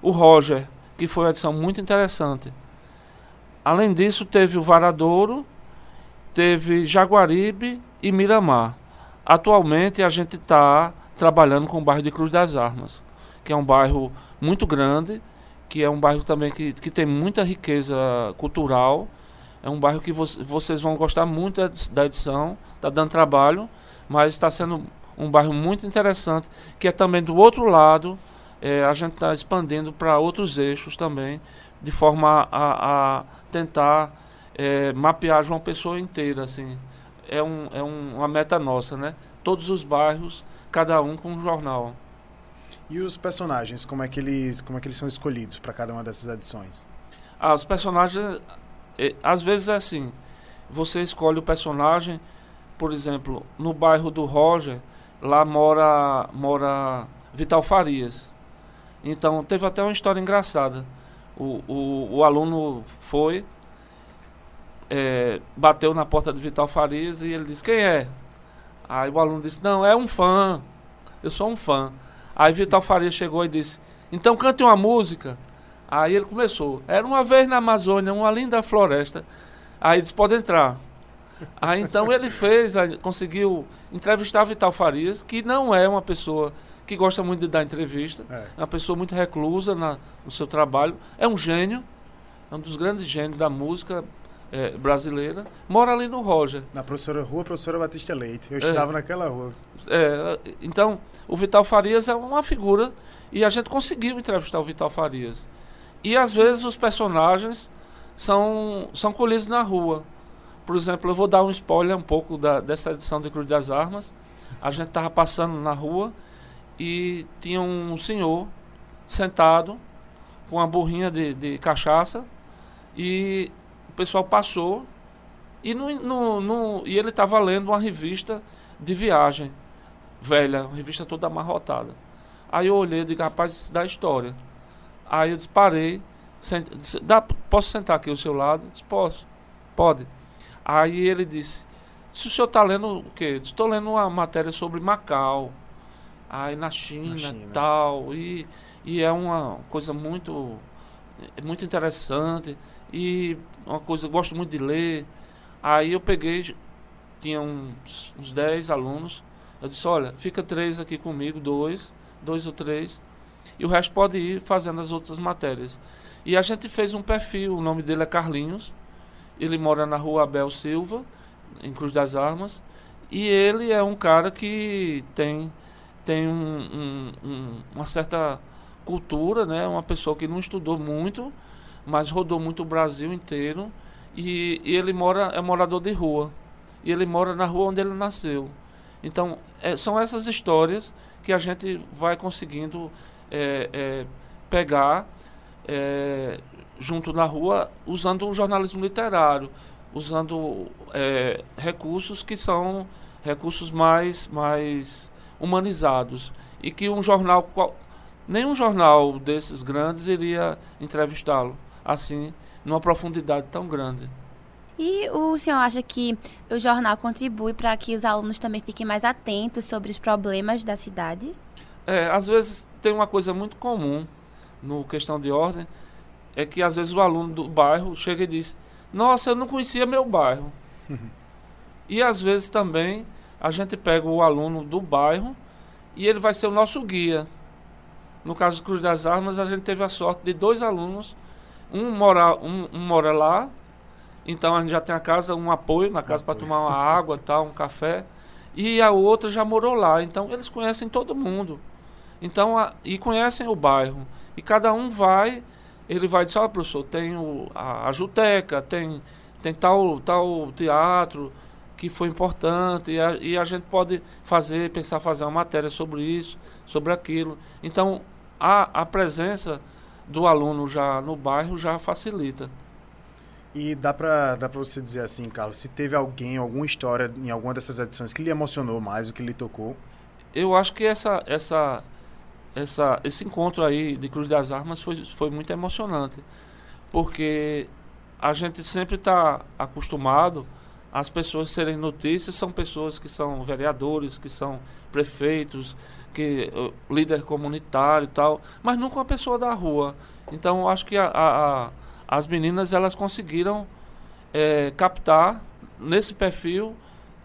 o Roger, que foi uma edição muito interessante. Além disso, teve o Varadouro, teve Jaguaribe e Miramar. Atualmente a gente está trabalhando com o bairro de Cruz das Armas, que é um bairro muito grande, que é um bairro também que, que tem muita riqueza cultural. É um bairro que vo vocês vão gostar muito da edição, está dando trabalho, mas está sendo um bairro muito interessante, que é também do outro lado, é, a gente está expandindo para outros eixos também, de forma a, a tentar é, mapear João Pessoa inteira, assim. É, um, é um, uma meta nossa, né? Todos os bairros, cada um com um jornal. E os personagens, como é que eles, como é que eles são escolhidos para cada uma dessas edições? Ah, os personagens, é, às vezes é assim, você escolhe o personagem por exemplo, no bairro do Roger, lá mora, mora Vital Farias. Então, teve até uma história engraçada. O, o, o aluno foi, é, bateu na porta de Vital Farias e ele disse: Quem é? Aí o aluno disse: Não, é um fã. Eu sou um fã. Aí Vital Farias chegou e disse: Então cante uma música. Aí ele começou. Era uma vez na Amazônia, uma linda floresta. Aí disse: Pode entrar. Aí então ele fez, conseguiu entrevistar Vital Farias, que não é uma pessoa que gosta muito de dar entrevista. É, é uma pessoa muito reclusa na, no seu trabalho. É um gênio, é um dos grandes gênios da música é, brasileira. Mora ali no Roger. Na professora Rua Professora Batista Leite. Eu é, estava naquela rua. É, então, o Vital Farias é uma figura e a gente conseguiu entrevistar o Vital Farias. E às vezes os personagens são, são colhidos na rua. Por exemplo, eu vou dar um spoiler um pouco da, dessa edição de Cruz das Armas. A gente estava passando na rua e tinha um senhor sentado com uma burrinha de, de cachaça e o pessoal passou e, no, no, no e ele estava lendo uma revista de viagem velha, uma revista toda amarrotada. Aí eu olhei e disse, rapaz, isso dá história. Aí eu disparei, sent, disse, dá, posso sentar aqui ao seu lado? Eu disse, posso, pode. Aí ele disse, se o senhor está lendo o quê? Estou lendo uma matéria sobre Macau aí na China, na China. tal e, e é uma coisa muito é muito interessante e uma coisa gosto muito de ler aí eu peguei tinha uns, uns 10 alunos eu disse olha fica três aqui comigo dois dois ou três e o resto pode ir fazendo as outras matérias e a gente fez um perfil o nome dele é Carlinhos ele mora na rua Abel Silva em Cruz das Armas e ele é um cara que tem tem um, um, um, uma certa cultura, né? Uma pessoa que não estudou muito, mas rodou muito o Brasil inteiro. E, e, ele mora é morador de rua. E ele mora na rua onde ele nasceu. Então, é, são essas histórias que a gente vai conseguindo é, é, pegar é, junto na rua, usando o jornalismo literário, usando é, recursos que são recursos mais, mais humanizados e que um jornal nenhum jornal desses grandes iria entrevistá-lo assim numa profundidade tão grande. E o senhor acha que o jornal contribui para que os alunos também fiquem mais atentos sobre os problemas da cidade? É, às vezes tem uma coisa muito comum no questão de ordem, é que às vezes o aluno do bairro chega e diz: "Nossa, eu não conhecia meu bairro". e às vezes também a gente pega o aluno do bairro e ele vai ser o nosso guia. No caso do Cruz das Armas, a gente teve a sorte de dois alunos, um mora, um, um mora lá, então a gente já tem a casa, um apoio na casa para tomar uma água, tal, um café, e a outra já morou lá, então eles conhecem todo mundo. Então, a, e conhecem o bairro. E cada um vai, ele vai dizer, oh, professor, tem o, a, a Juteca, tem, tem tal, tal teatro, que foi importante e a, e a, gente pode fazer, pensar fazer uma matéria sobre isso, sobre aquilo. Então, a, a presença do aluno já no bairro já facilita. E dá para dá você dizer assim, Carlos, se teve alguém, alguma história em alguma dessas edições que lhe emocionou mais, o que lhe tocou? Eu acho que essa, essa, essa, esse encontro aí de Cruz das Armas foi, foi muito emocionante, porque a gente sempre está acostumado as pessoas serem notícias são pessoas que são vereadores, que são prefeitos, que líder comunitário e tal, mas nunca uma pessoa da rua. Então acho que a, a, a, as meninas elas conseguiram é, captar nesse perfil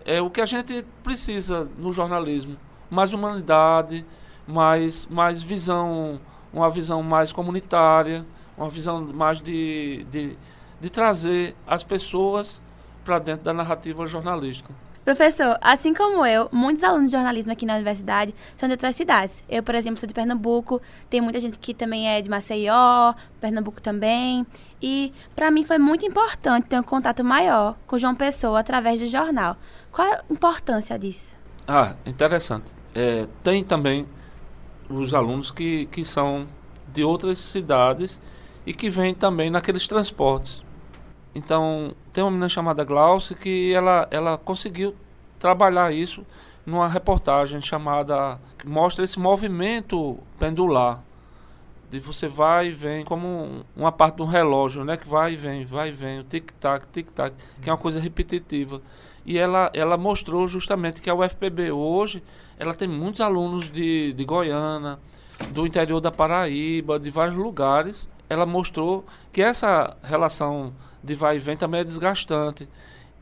é, o que a gente precisa no jornalismo, mais humanidade, mais, mais visão, uma visão mais comunitária, uma visão mais de, de, de trazer as pessoas para dentro da narrativa jornalística. Professor, assim como eu, muitos alunos de jornalismo aqui na universidade são de outras cidades. Eu, por exemplo, sou de Pernambuco, tem muita gente que também é de Maceió, Pernambuco também. E para mim foi muito importante ter um contato maior com João Pessoa através do jornal. Qual a importância disso? Ah, interessante. É, tem também os alunos que, que são de outras cidades e que vêm também naqueles transportes. Então, tem uma menina chamada Glaucia que ela, ela conseguiu trabalhar isso numa reportagem chamada que mostra esse movimento pendular de você vai e vem como um, uma parte de um relógio, né, que vai e vem, vai e vem, o tic tac, tic tac, que é uma coisa repetitiva. E ela ela mostrou justamente que a UFPB hoje, ela tem muitos alunos de, de Goiânia, do interior da Paraíba, de vários lugares. Ela mostrou que essa relação de vai e vem também é desgastante.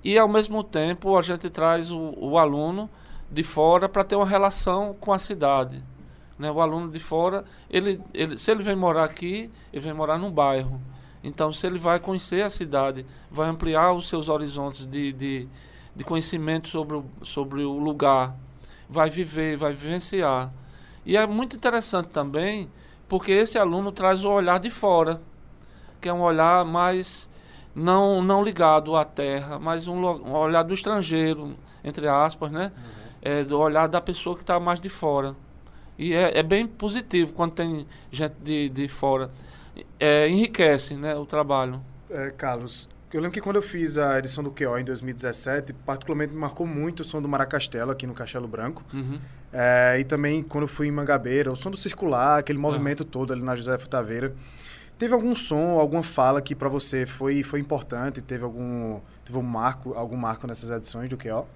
E ao mesmo tempo a gente traz o, o aluno de fora para ter uma relação com a cidade. Né? O aluno de fora, ele, ele, se ele vem morar aqui, ele vem morar num bairro. Então, se ele vai conhecer a cidade, vai ampliar os seus horizontes de, de, de conhecimento sobre o, sobre o lugar, vai viver, vai vivenciar. E é muito interessante também, porque esse aluno traz o olhar de fora, que é um olhar mais não, não ligado à terra, mas um, um olhar do estrangeiro, entre aspas, né? Uhum é, do olhar da pessoa que está mais de fora. E é, é, bem positivo quando tem gente de, de fora. É, enriquece né, o trabalho. É, Carlos, eu lembro que quando eu fiz a edição do QO em 2017, particularmente me marcou muito o som do Maracastelo aqui no Castelo Branco. Uhum. É, e também quando eu fui em Mangabeira, o som do circular, aquele movimento uhum. todo ali na José Taveira. Teve algum som, alguma fala que para você foi, foi importante? Teve algum, teve um marco, algum marco nessas edições do QO?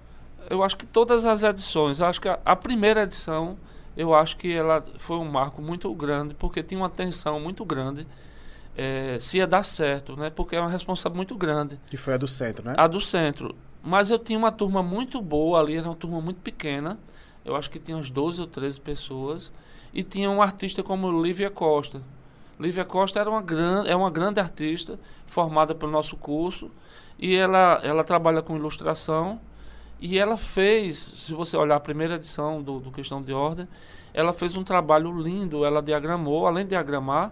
eu acho que todas as edições, acho que a, a, primeira edição, eu acho que ela foi um marco muito grande, porque tinha uma tensão muito grande é, se ia dar certo, né? Porque é uma responsabilidade muito grande. Que foi a do centro, né? A do centro. Mas eu tinha uma turma muito boa ali, era uma turma muito pequena. Eu acho que tinha uns 12 ou 13 pessoas. E tinha um artista como Lívia Costa. Lívia Costa era uma grande, é uma grande artista, formada pelo nosso curso. E ela, ela trabalha com ilustração e ela fez, se você olhar a primeira edição do, do Questão de Ordem, ela fez um trabalho lindo, ela diagramou, além de diagramar,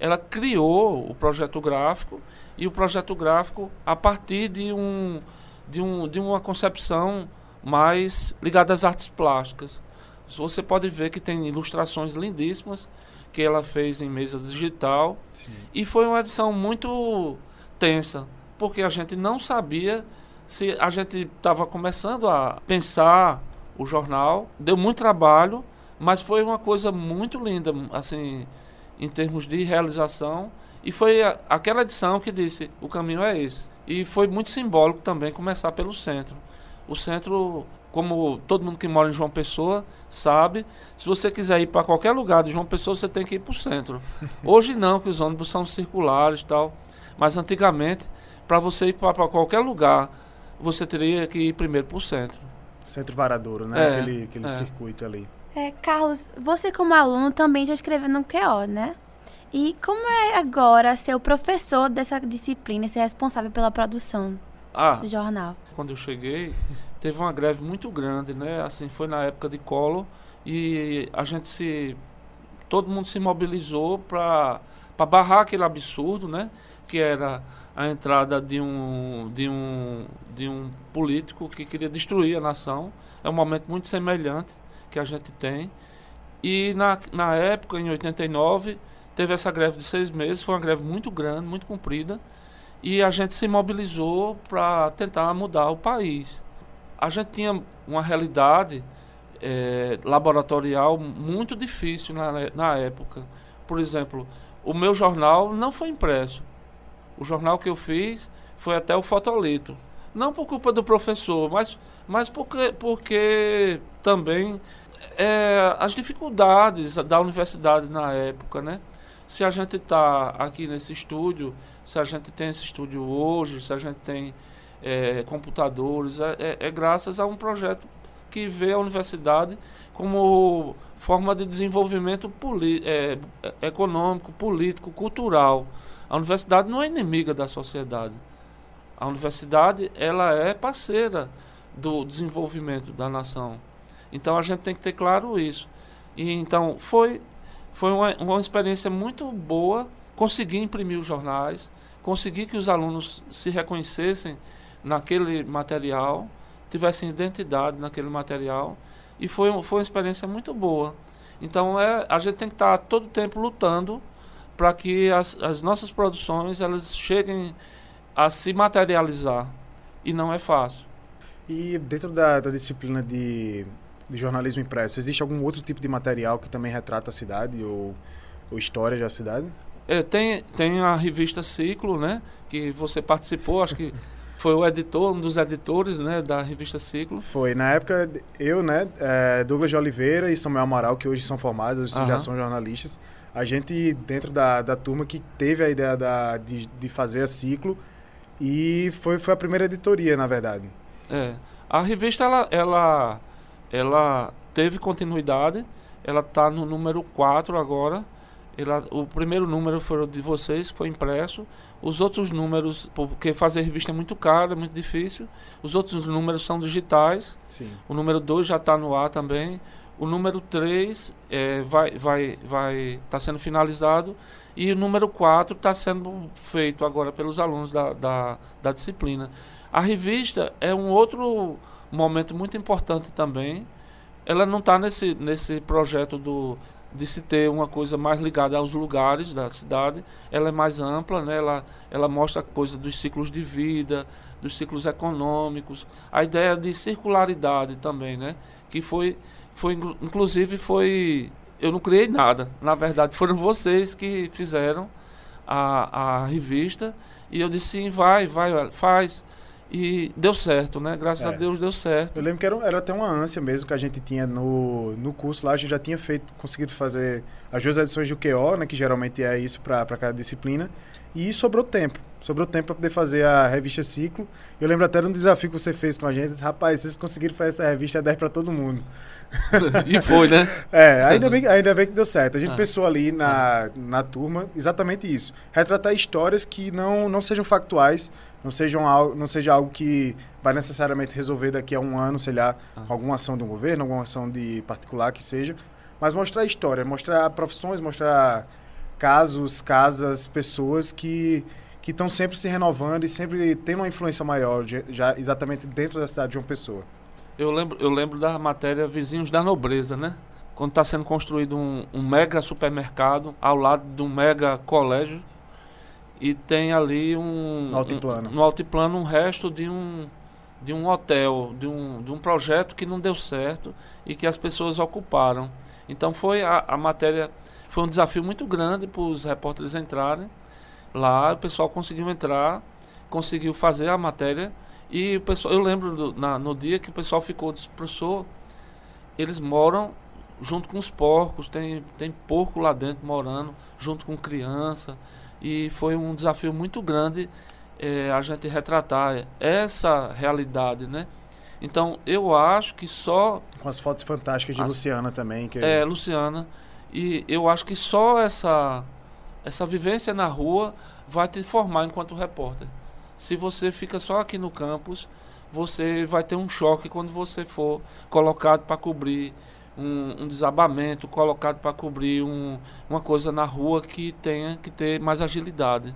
ela criou o projeto gráfico e o projeto gráfico a partir de, um, de, um, de uma concepção mais ligada às artes plásticas. Você pode ver que tem ilustrações lindíssimas que ela fez em mesa digital Sim. e foi uma edição muito tensa, porque a gente não sabia se a gente estava começando a pensar o jornal, deu muito trabalho, mas foi uma coisa muito linda, assim, em termos de realização. E foi a, aquela edição que disse: o caminho é esse. E foi muito simbólico também começar pelo centro. O centro, como todo mundo que mora em João Pessoa sabe, se você quiser ir para qualquer lugar de João Pessoa, você tem que ir para o centro. Hoje não, que os ônibus são circulares e tal. Mas antigamente, para você ir para qualquer lugar você teria que ir primeiro para o centro. Centro Varadouro, né? É, aquele aquele é. circuito ali. É, Carlos, você como aluno também já escreveu no QO, né? E como é agora ser o professor dessa disciplina e ser responsável pela produção ah, do jornal? Quando eu cheguei, teve uma greve muito grande, né? Assim, foi na época de Collor e a gente se... Todo mundo se mobilizou para barrar aquele absurdo, né? Que era a entrada de um, de um, de um político que queria destruir a nação. É um momento muito semelhante que a gente tem. E na, na época, em 89, teve essa greve de seis meses, foi uma greve muito grande, muito comprida, e a gente se mobilizou para tentar mudar o país. A gente tinha uma realidade é, laboratorial muito difícil na, na época. Por exemplo, o meu jornal não foi impresso. O jornal que eu fiz foi até o fotolito. Não por culpa do professor, mas, mas porque, porque também é, as dificuldades da universidade na época, né? Se a gente está aqui nesse estúdio, se a gente tem esse estúdio hoje, se a gente tem é, computadores, é, é, é graças a um projeto que vê a universidade como forma de desenvolvimento é, econômico, político, cultural. A universidade não é inimiga da sociedade. A universidade ela é parceira do desenvolvimento da nação. Então a gente tem que ter claro isso. E então foi foi uma, uma experiência muito boa conseguir imprimir os jornais, conseguir que os alunos se reconhecessem naquele material, tivessem identidade naquele material e foi, foi uma experiência muito boa. Então é, a gente tem que estar todo o tempo lutando para que as, as nossas produções elas cheguem a se materializar. E não é fácil. E dentro da, da disciplina de, de jornalismo impresso, existe algum outro tipo de material que também retrata a cidade ou, ou história da cidade? É, tem, tem a revista Ciclo, né? Que você participou, acho que foi o editor, um dos editores, né, da revista Ciclo. Foi, na época, eu, né, é, Douglas de Oliveira e Samuel Amaral, que hoje são formados, hoje uhum. já são jornalistas, a gente, dentro da, da turma que teve a ideia da, de, de fazer a Ciclo, e foi, foi a primeira editoria, na verdade. É. A revista, ela, ela, ela teve continuidade, ela está no número 4 agora, ela, o primeiro número foi o de vocês, que foi impresso. Os outros números, porque fazer revista é muito caro, é muito difícil. Os outros números são digitais. Sim. O número 2 já está no ar também. O número 3 é, vai vai vai tá sendo finalizado. E o número 4 está sendo feito agora pelos alunos da, da, da disciplina. A revista é um outro momento muito importante também. Ela não está nesse, nesse projeto do de se ter uma coisa mais ligada aos lugares da cidade. Ela é mais ampla, né? ela, ela mostra a coisa dos ciclos de vida, dos ciclos econômicos, a ideia de circularidade também, né? que foi, foi inclusive foi eu não criei nada, na verdade foram vocês que fizeram a, a revista e eu disse sim, vai, vai, faz. E deu certo, né? Graças é. a Deus deu certo. Eu lembro que era, era até uma ânsia mesmo que a gente tinha no, no curso lá. A gente já tinha feito, conseguido fazer as duas edições do QO, né? Que geralmente é isso para cada disciplina. E sobrou tempo. Sobrou tempo para poder fazer a revista Ciclo. Eu lembro até de um desafio que você fez com a gente. Disse, Rapaz, vocês conseguiram fazer essa revista é 10 para todo mundo. e foi, né? É, ainda bem, ainda bem que deu certo. A gente ah. pensou ali na, ah. na turma exatamente isso. Retratar histórias que não, não sejam factuais, não, sejam algo, não seja algo que vai necessariamente resolver daqui a um ano, sei lá, ah. alguma ação de um governo, alguma ação de particular que seja. Mas mostrar história, mostrar profissões, mostrar casos, casas, pessoas que que estão sempre se renovando e sempre tendo uma influência maior, já exatamente dentro da cidade de uma pessoa. Eu lembro, eu lembro da matéria Vizinhos da Nobreza, né? Quando está sendo construído um, um, mega supermercado ao lado de um mega colégio e tem ali um no altiplano, um, no altiplano um resto de um de um hotel, de um, de um projeto que não deu certo e que as pessoas ocuparam. Então foi a, a matéria foi um desafio muito grande para os repórteres entrarem lá, o pessoal conseguiu entrar, conseguiu fazer a matéria e o pessoal, eu lembro do, na, no dia que o pessoal ficou, disse, professor, eles moram junto com os porcos, tem, tem porco lá dentro morando, junto com criança. E foi um desafio muito grande é, a gente retratar essa realidade, né? Então, eu acho que só... Com as fotos fantásticas de as, Luciana também. Que... É, Luciana. E eu acho que só essa, essa vivência na rua vai te formar enquanto repórter. Se você fica só aqui no campus, você vai ter um choque quando você for colocado para cobrir um, um, desabamento, colocado para cobrir um, uma coisa na rua que tenha que ter mais agilidade.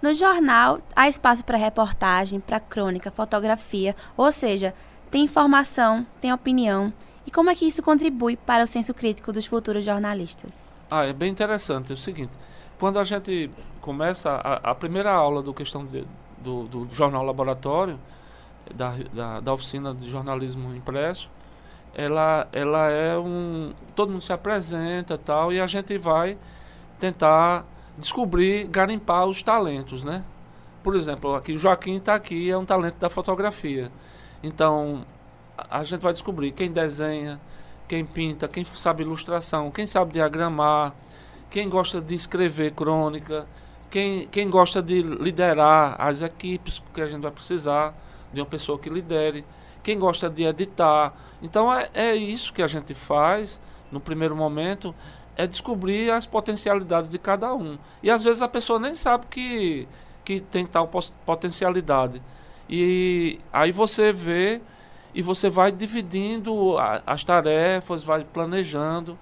No jornal, há espaço para reportagem, para crônica, fotografia, ou seja, tem informação, tem opinião. E como é que isso contribui para o senso crítico dos futuros jornalistas? Ah, é bem interessante. É o seguinte, quando a gente começa a, a primeira aula do questão de, do, do jornal Laboratório, da, da, da, oficina de jornalismo impresso, ela, ela é um. Todo mundo se apresenta tal, e a gente vai tentar descobrir, garimpar os talentos, né? Por exemplo, aqui o Joaquim está aqui, é um talento da fotografia. Então, a, gente vai descobrir quem desenha, quem pinta, quem sabe ilustração, quem sabe diagramar, quem gosta de escrever crônica, quem, quem gosta de liderar as equipes, porque a gente vai precisar de uma pessoa que lidere. Quem gosta de editar. Então é, é isso que a gente faz no primeiro momento, é descobrir as potencialidades de cada um. E às vezes a pessoa nem sabe que, que tem tal potencialidade. E aí você vê e você vai dividindo a, as tarefas, vai planejando.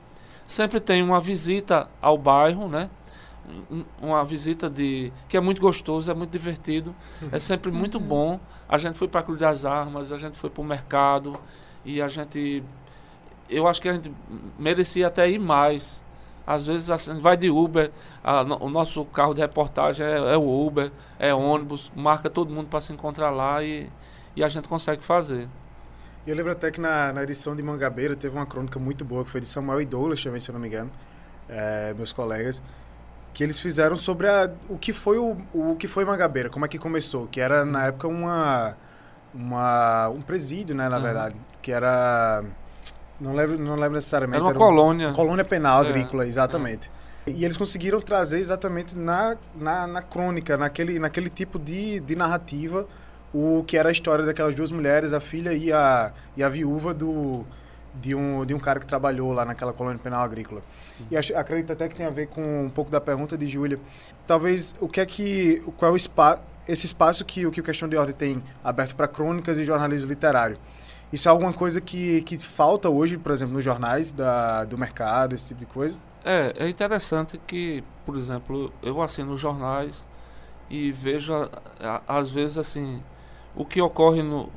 Sempre tem uma visita ao bairro, né? Uma visita de que é muito gostoso, é muito divertido, é sempre muito uhum. bom. A gente foi para a Cruz das Armas, a gente foi para o mercado e a gente eu acho que a gente merecia até ir mais. Às vezes a gente vai de Uber, a, o nosso carro de reportagem é, é, o Uber, é ônibus, marca todo mundo para se encontrar lá e, e a gente consegue fazer. Eu lembro até que na, na edição de Mangabeira teve uma crônica muito boa, que foi de Samuel e Douglas também, se eu não me engano, é, meus colegas, que eles fizeram sobre a, o que foi o, o que foi Mangabeira, como é que começou, que era na época uma, uma um presídio, né, na uhum. verdade, que era não lembro, não lembro necessariamente. Era uma era colônia. Colônia penal é. agrícola, exatamente. É. E eles conseguiram trazer exatamente na, na, na, crônica, naquele, naquele tipo de, de narrativa, o que era a história daquelas duas mulheres, a filha e a, e a viúva do, de, um, de um cara que trabalhou lá naquela colônia penal agrícola. E acho, acredito até que tem a ver com um pouco da pergunta de Júlia. Talvez o que é que. Qual é o espaço, esse espaço que, que o Questão de Ordem tem aberto para crônicas e jornalismo literário? Isso é alguma coisa que, que falta hoje, por exemplo, nos jornais da, do mercado, esse tipo de coisa? É, é interessante que, por exemplo, eu assino jornais e vejo, às vezes, assim, o que ocorre no...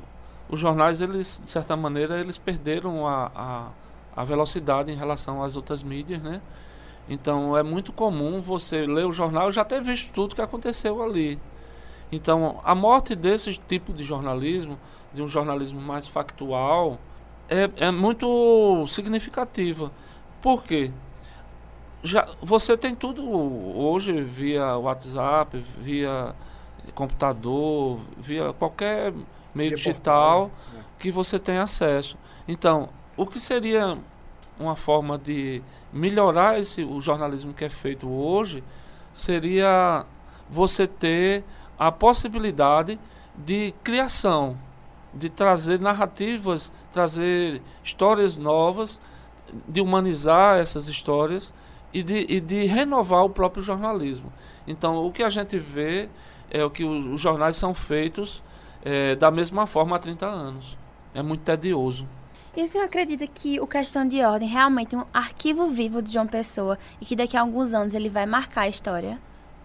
Os jornais, eles, de certa maneira, eles perderam a, a, a velocidade em relação às outras mídias, né? Então, é muito comum você ler o jornal e já ter visto tudo que aconteceu ali. Então, a morte desse tipo de jornalismo de um jornalismo mais factual, é, é muito significativa. Por quê? Já, você tem tudo hoje via WhatsApp, via computador, via qualquer meio digital portal, né? que você tem acesso. Então, o que seria uma forma de melhorar esse, o jornalismo que é feito hoje seria você ter a possibilidade de criação de trazer narrativas, trazer histórias novas, de humanizar essas histórias e de, e de renovar o próprio jornalismo. Então, o que a gente vê é o que os, jornais são feitos é, da mesma forma há 30 anos. É muito tedioso. E o senhor acredita que o Questão de Ordem é realmente um arquivo vivo de João Pessoa e que daqui a alguns anos ele vai marcar a história?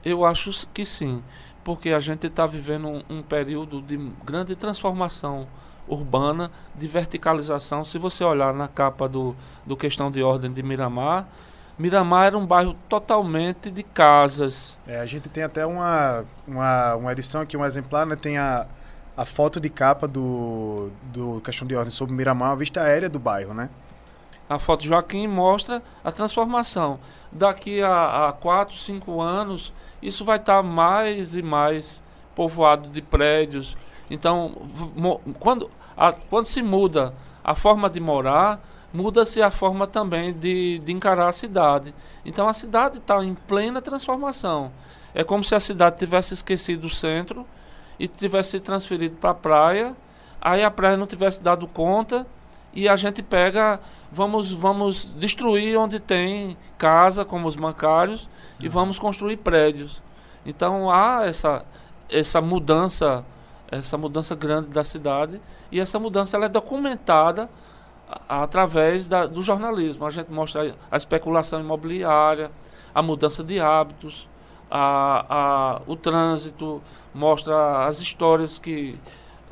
Eu acho que sim porque a gente está vivendo um, um, período de grande transformação urbana, de verticalização. Se você olhar na capa do, do Questão de Ordem de Miramar, Miramar era um bairro totalmente de casas. É, a gente tem até uma, uma, uma edição aqui, um exemplar, né? tem a, a foto de capa do, do Questão de Ordem sobre Miramar, a vista aérea do bairro, né? A foto de Joaquim mostra a transformação. Daqui a, a quatro, cinco anos, isso vai estar tá mais e mais povoado de prédios. Então, quando, a, quando se muda a forma de morar, muda-se a forma também de, de encarar a cidade. Então, a cidade está em plena transformação. É como se a cidade tivesse esquecido o centro e tivesse se transferido para a praia, aí a praia não tivesse dado conta e a gente pega, vamos, vamos destruir onde tem casa, como os bancários, e uhum. vamos construir prédios. Então há essa, essa mudança, essa mudança grande da cidade, e essa mudança ela é documentada através da, do jornalismo. A gente mostra a especulação imobiliária, a mudança de hábitos, a, a, o trânsito, mostra as histórias que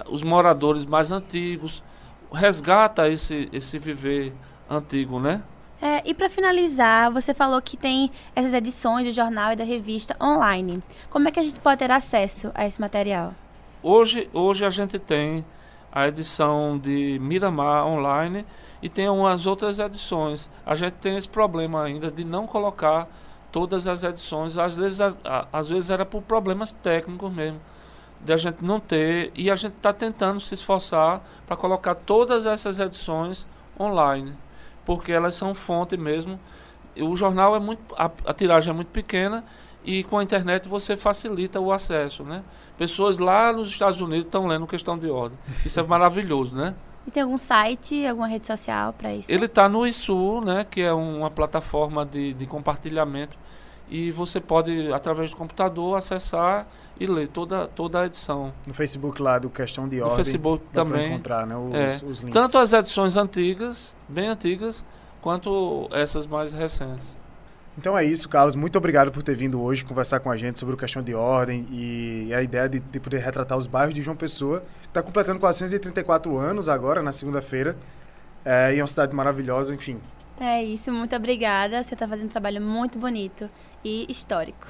os moradores mais antigos resgata esse, esse viver antigo, né? É, e para finalizar, você falou que tem essas edições do jornal e da revista online. Como é que a gente pode ter acesso a esse material? Hoje, hoje a gente tem a edição de Miramar online e tem umas outras edições. A gente tem esse problema ainda de não colocar todas as edições. Às vezes, a, a, às vezes era por problemas técnicos mesmo de a gente não ter e a gente está tentando se esforçar para colocar todas essas edições online, porque elas são fonte mesmo. O jornal é muito a, a tiragem é muito pequena e com a internet você facilita o acesso, né? Pessoas lá nos Estados Unidos estão lendo questão de ordem. Isso é maravilhoso, né? E tem algum site, alguma rede social para isso? Ele está no ISU, né, que é uma plataforma de, de compartilhamento e você pode, através do computador, acessar e ler toda, toda a edição. No Facebook lá do Questão de Ordem. No Facebook também. encontrar né, os, é, os links. Tanto as edições antigas, bem antigas, quanto essas mais recentes. Então é isso, Carlos. Muito obrigado por ter vindo hoje conversar com a gente sobre o Questão de Ordem e a ideia de, de poder retratar os bairros de João Pessoa, que está completando 434 anos agora, na segunda-feira. É, e é uma cidade maravilhosa, enfim. É isso, muito obrigada. O senhor está fazendo um trabalho muito bonito e histórico.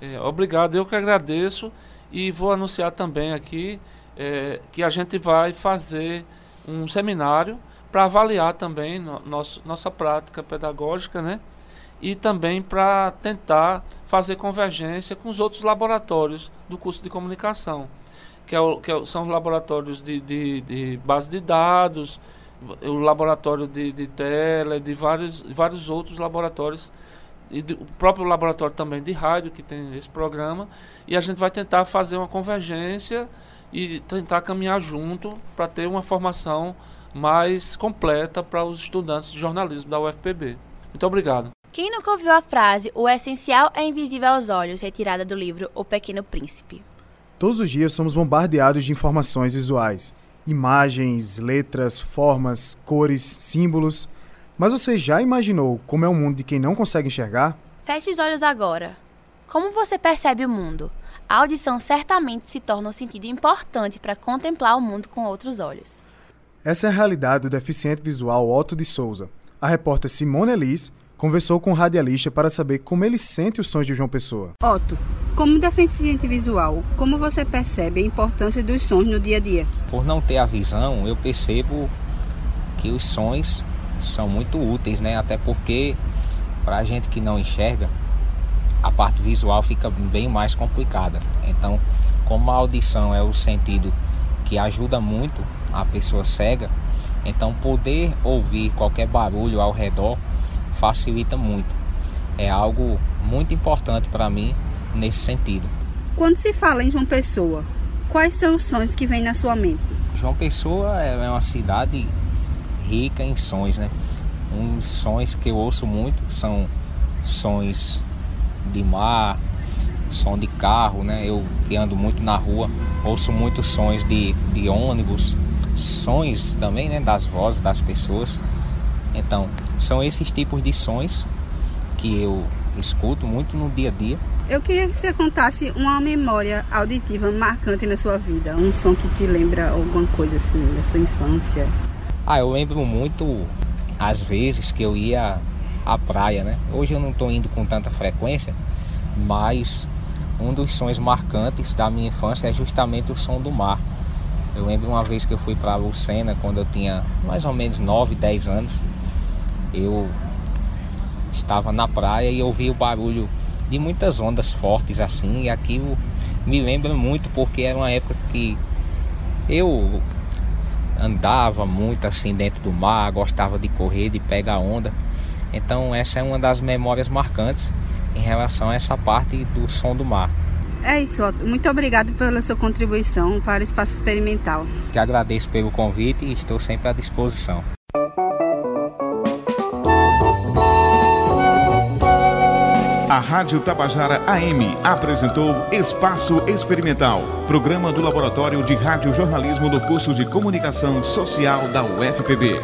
É, obrigado, eu que agradeço e vou anunciar também aqui é, que a gente vai fazer um seminário para avaliar também no, nosso, nossa prática pedagógica, né? E também para tentar fazer convergência com os outros laboratórios do curso de comunicação, que, é o, que é, são os laboratórios de, de, de base de dados, o laboratório de, de tela, de vários, vários outros laboratórios, e o próprio laboratório também de rádio, que tem esse programa, e a gente vai tentar fazer uma convergência e tentar caminhar junto para ter uma formação mais completa para os estudantes de jornalismo da UFPB. Muito obrigado. Quem nunca ouviu a frase O essencial é invisível aos olhos, retirada do livro O Pequeno Príncipe? Todos os dias somos bombardeados de informações visuais, imagens, letras, formas, cores, símbolos. Mas você já imaginou como é o mundo de quem não consegue enxergar? Feche os olhos agora. Como você percebe o mundo? A audição certamente se torna um sentido importante para contemplar o mundo com outros olhos. Essa é a realidade do deficiente visual Otto de Souza. A repórter Simone Elis conversou com o radialista para saber como ele sente os sons de João Pessoa. Otto, como deficiente visual, como você percebe a importância dos sons no dia a dia? Por não ter a visão, eu percebo que os sons são muito úteis, né? Até porque para a gente que não enxerga, a parte visual fica bem mais complicada. Então, como a audição é o sentido que ajuda muito a pessoa cega, então poder ouvir qualquer barulho ao redor facilita muito. É algo muito importante para mim nesse sentido. Quando se fala em João Pessoa, quais são os sons que vêm na sua mente? João Pessoa é uma cidade rica em sons, né? Uns sons que eu ouço muito são sons de mar, som de carro, né? Eu que ando muito na rua, ouço muitos sons de, de ônibus, sons também, né? Das vozes das pessoas. Então, são esses tipos de sons que eu escuto muito no dia a dia. Eu queria que você contasse uma memória auditiva marcante na sua vida, um som que te lembra alguma coisa assim da sua infância. Ah, eu lembro muito às vezes que eu ia à praia, né? Hoje eu não estou indo com tanta frequência, mas um dos sons marcantes da minha infância é justamente o som do mar. Eu lembro uma vez que eu fui para Lucena quando eu tinha mais ou menos 9, 10 anos. Eu estava na praia e ouvi o barulho de muitas ondas fortes assim, e aquilo me lembra muito porque era uma época que eu andava muito assim dentro do mar, gostava de correr, de pegar onda. Então essa é uma das memórias marcantes em relação a essa parte do som do mar. É isso, Otto. Muito obrigado pela sua contribuição para o Espaço Experimental. Que agradeço pelo convite e estou sempre à disposição. A Rádio Tabajara AM apresentou Espaço Experimental, programa do Laboratório de Rádio Jornalismo do curso de Comunicação Social da UFPB.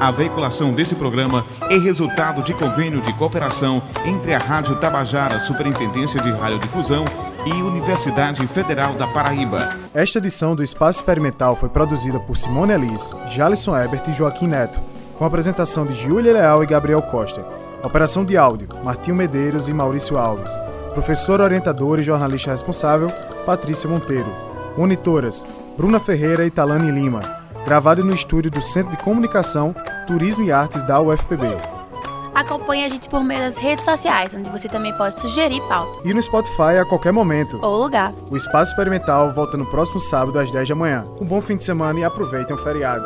A veiculação desse programa é resultado de convênio de cooperação entre a Rádio Tabajara, Superintendência de Radiodifusão e Universidade Federal da Paraíba. Esta edição do Espaço Experimental foi produzida por Simone Elis, Jalisson Ebert e Joaquim Neto, com a apresentação de Júlia Leal e Gabriel Costa. Operação de áudio, Martinho Medeiros e Maurício Alves. Professor orientador e jornalista responsável, Patrícia Monteiro. Monitoras, Bruna Ferreira e Talane Lima gravado no estúdio do Centro de Comunicação, Turismo e Artes da UFPB. Acompanhe a gente por meio das redes sociais, onde você também pode sugerir pauta. E no Spotify a qualquer momento. Ou lugar. O Espaço Experimental volta no próximo sábado às 10 da manhã. Um bom fim de semana e aproveitem o feriado.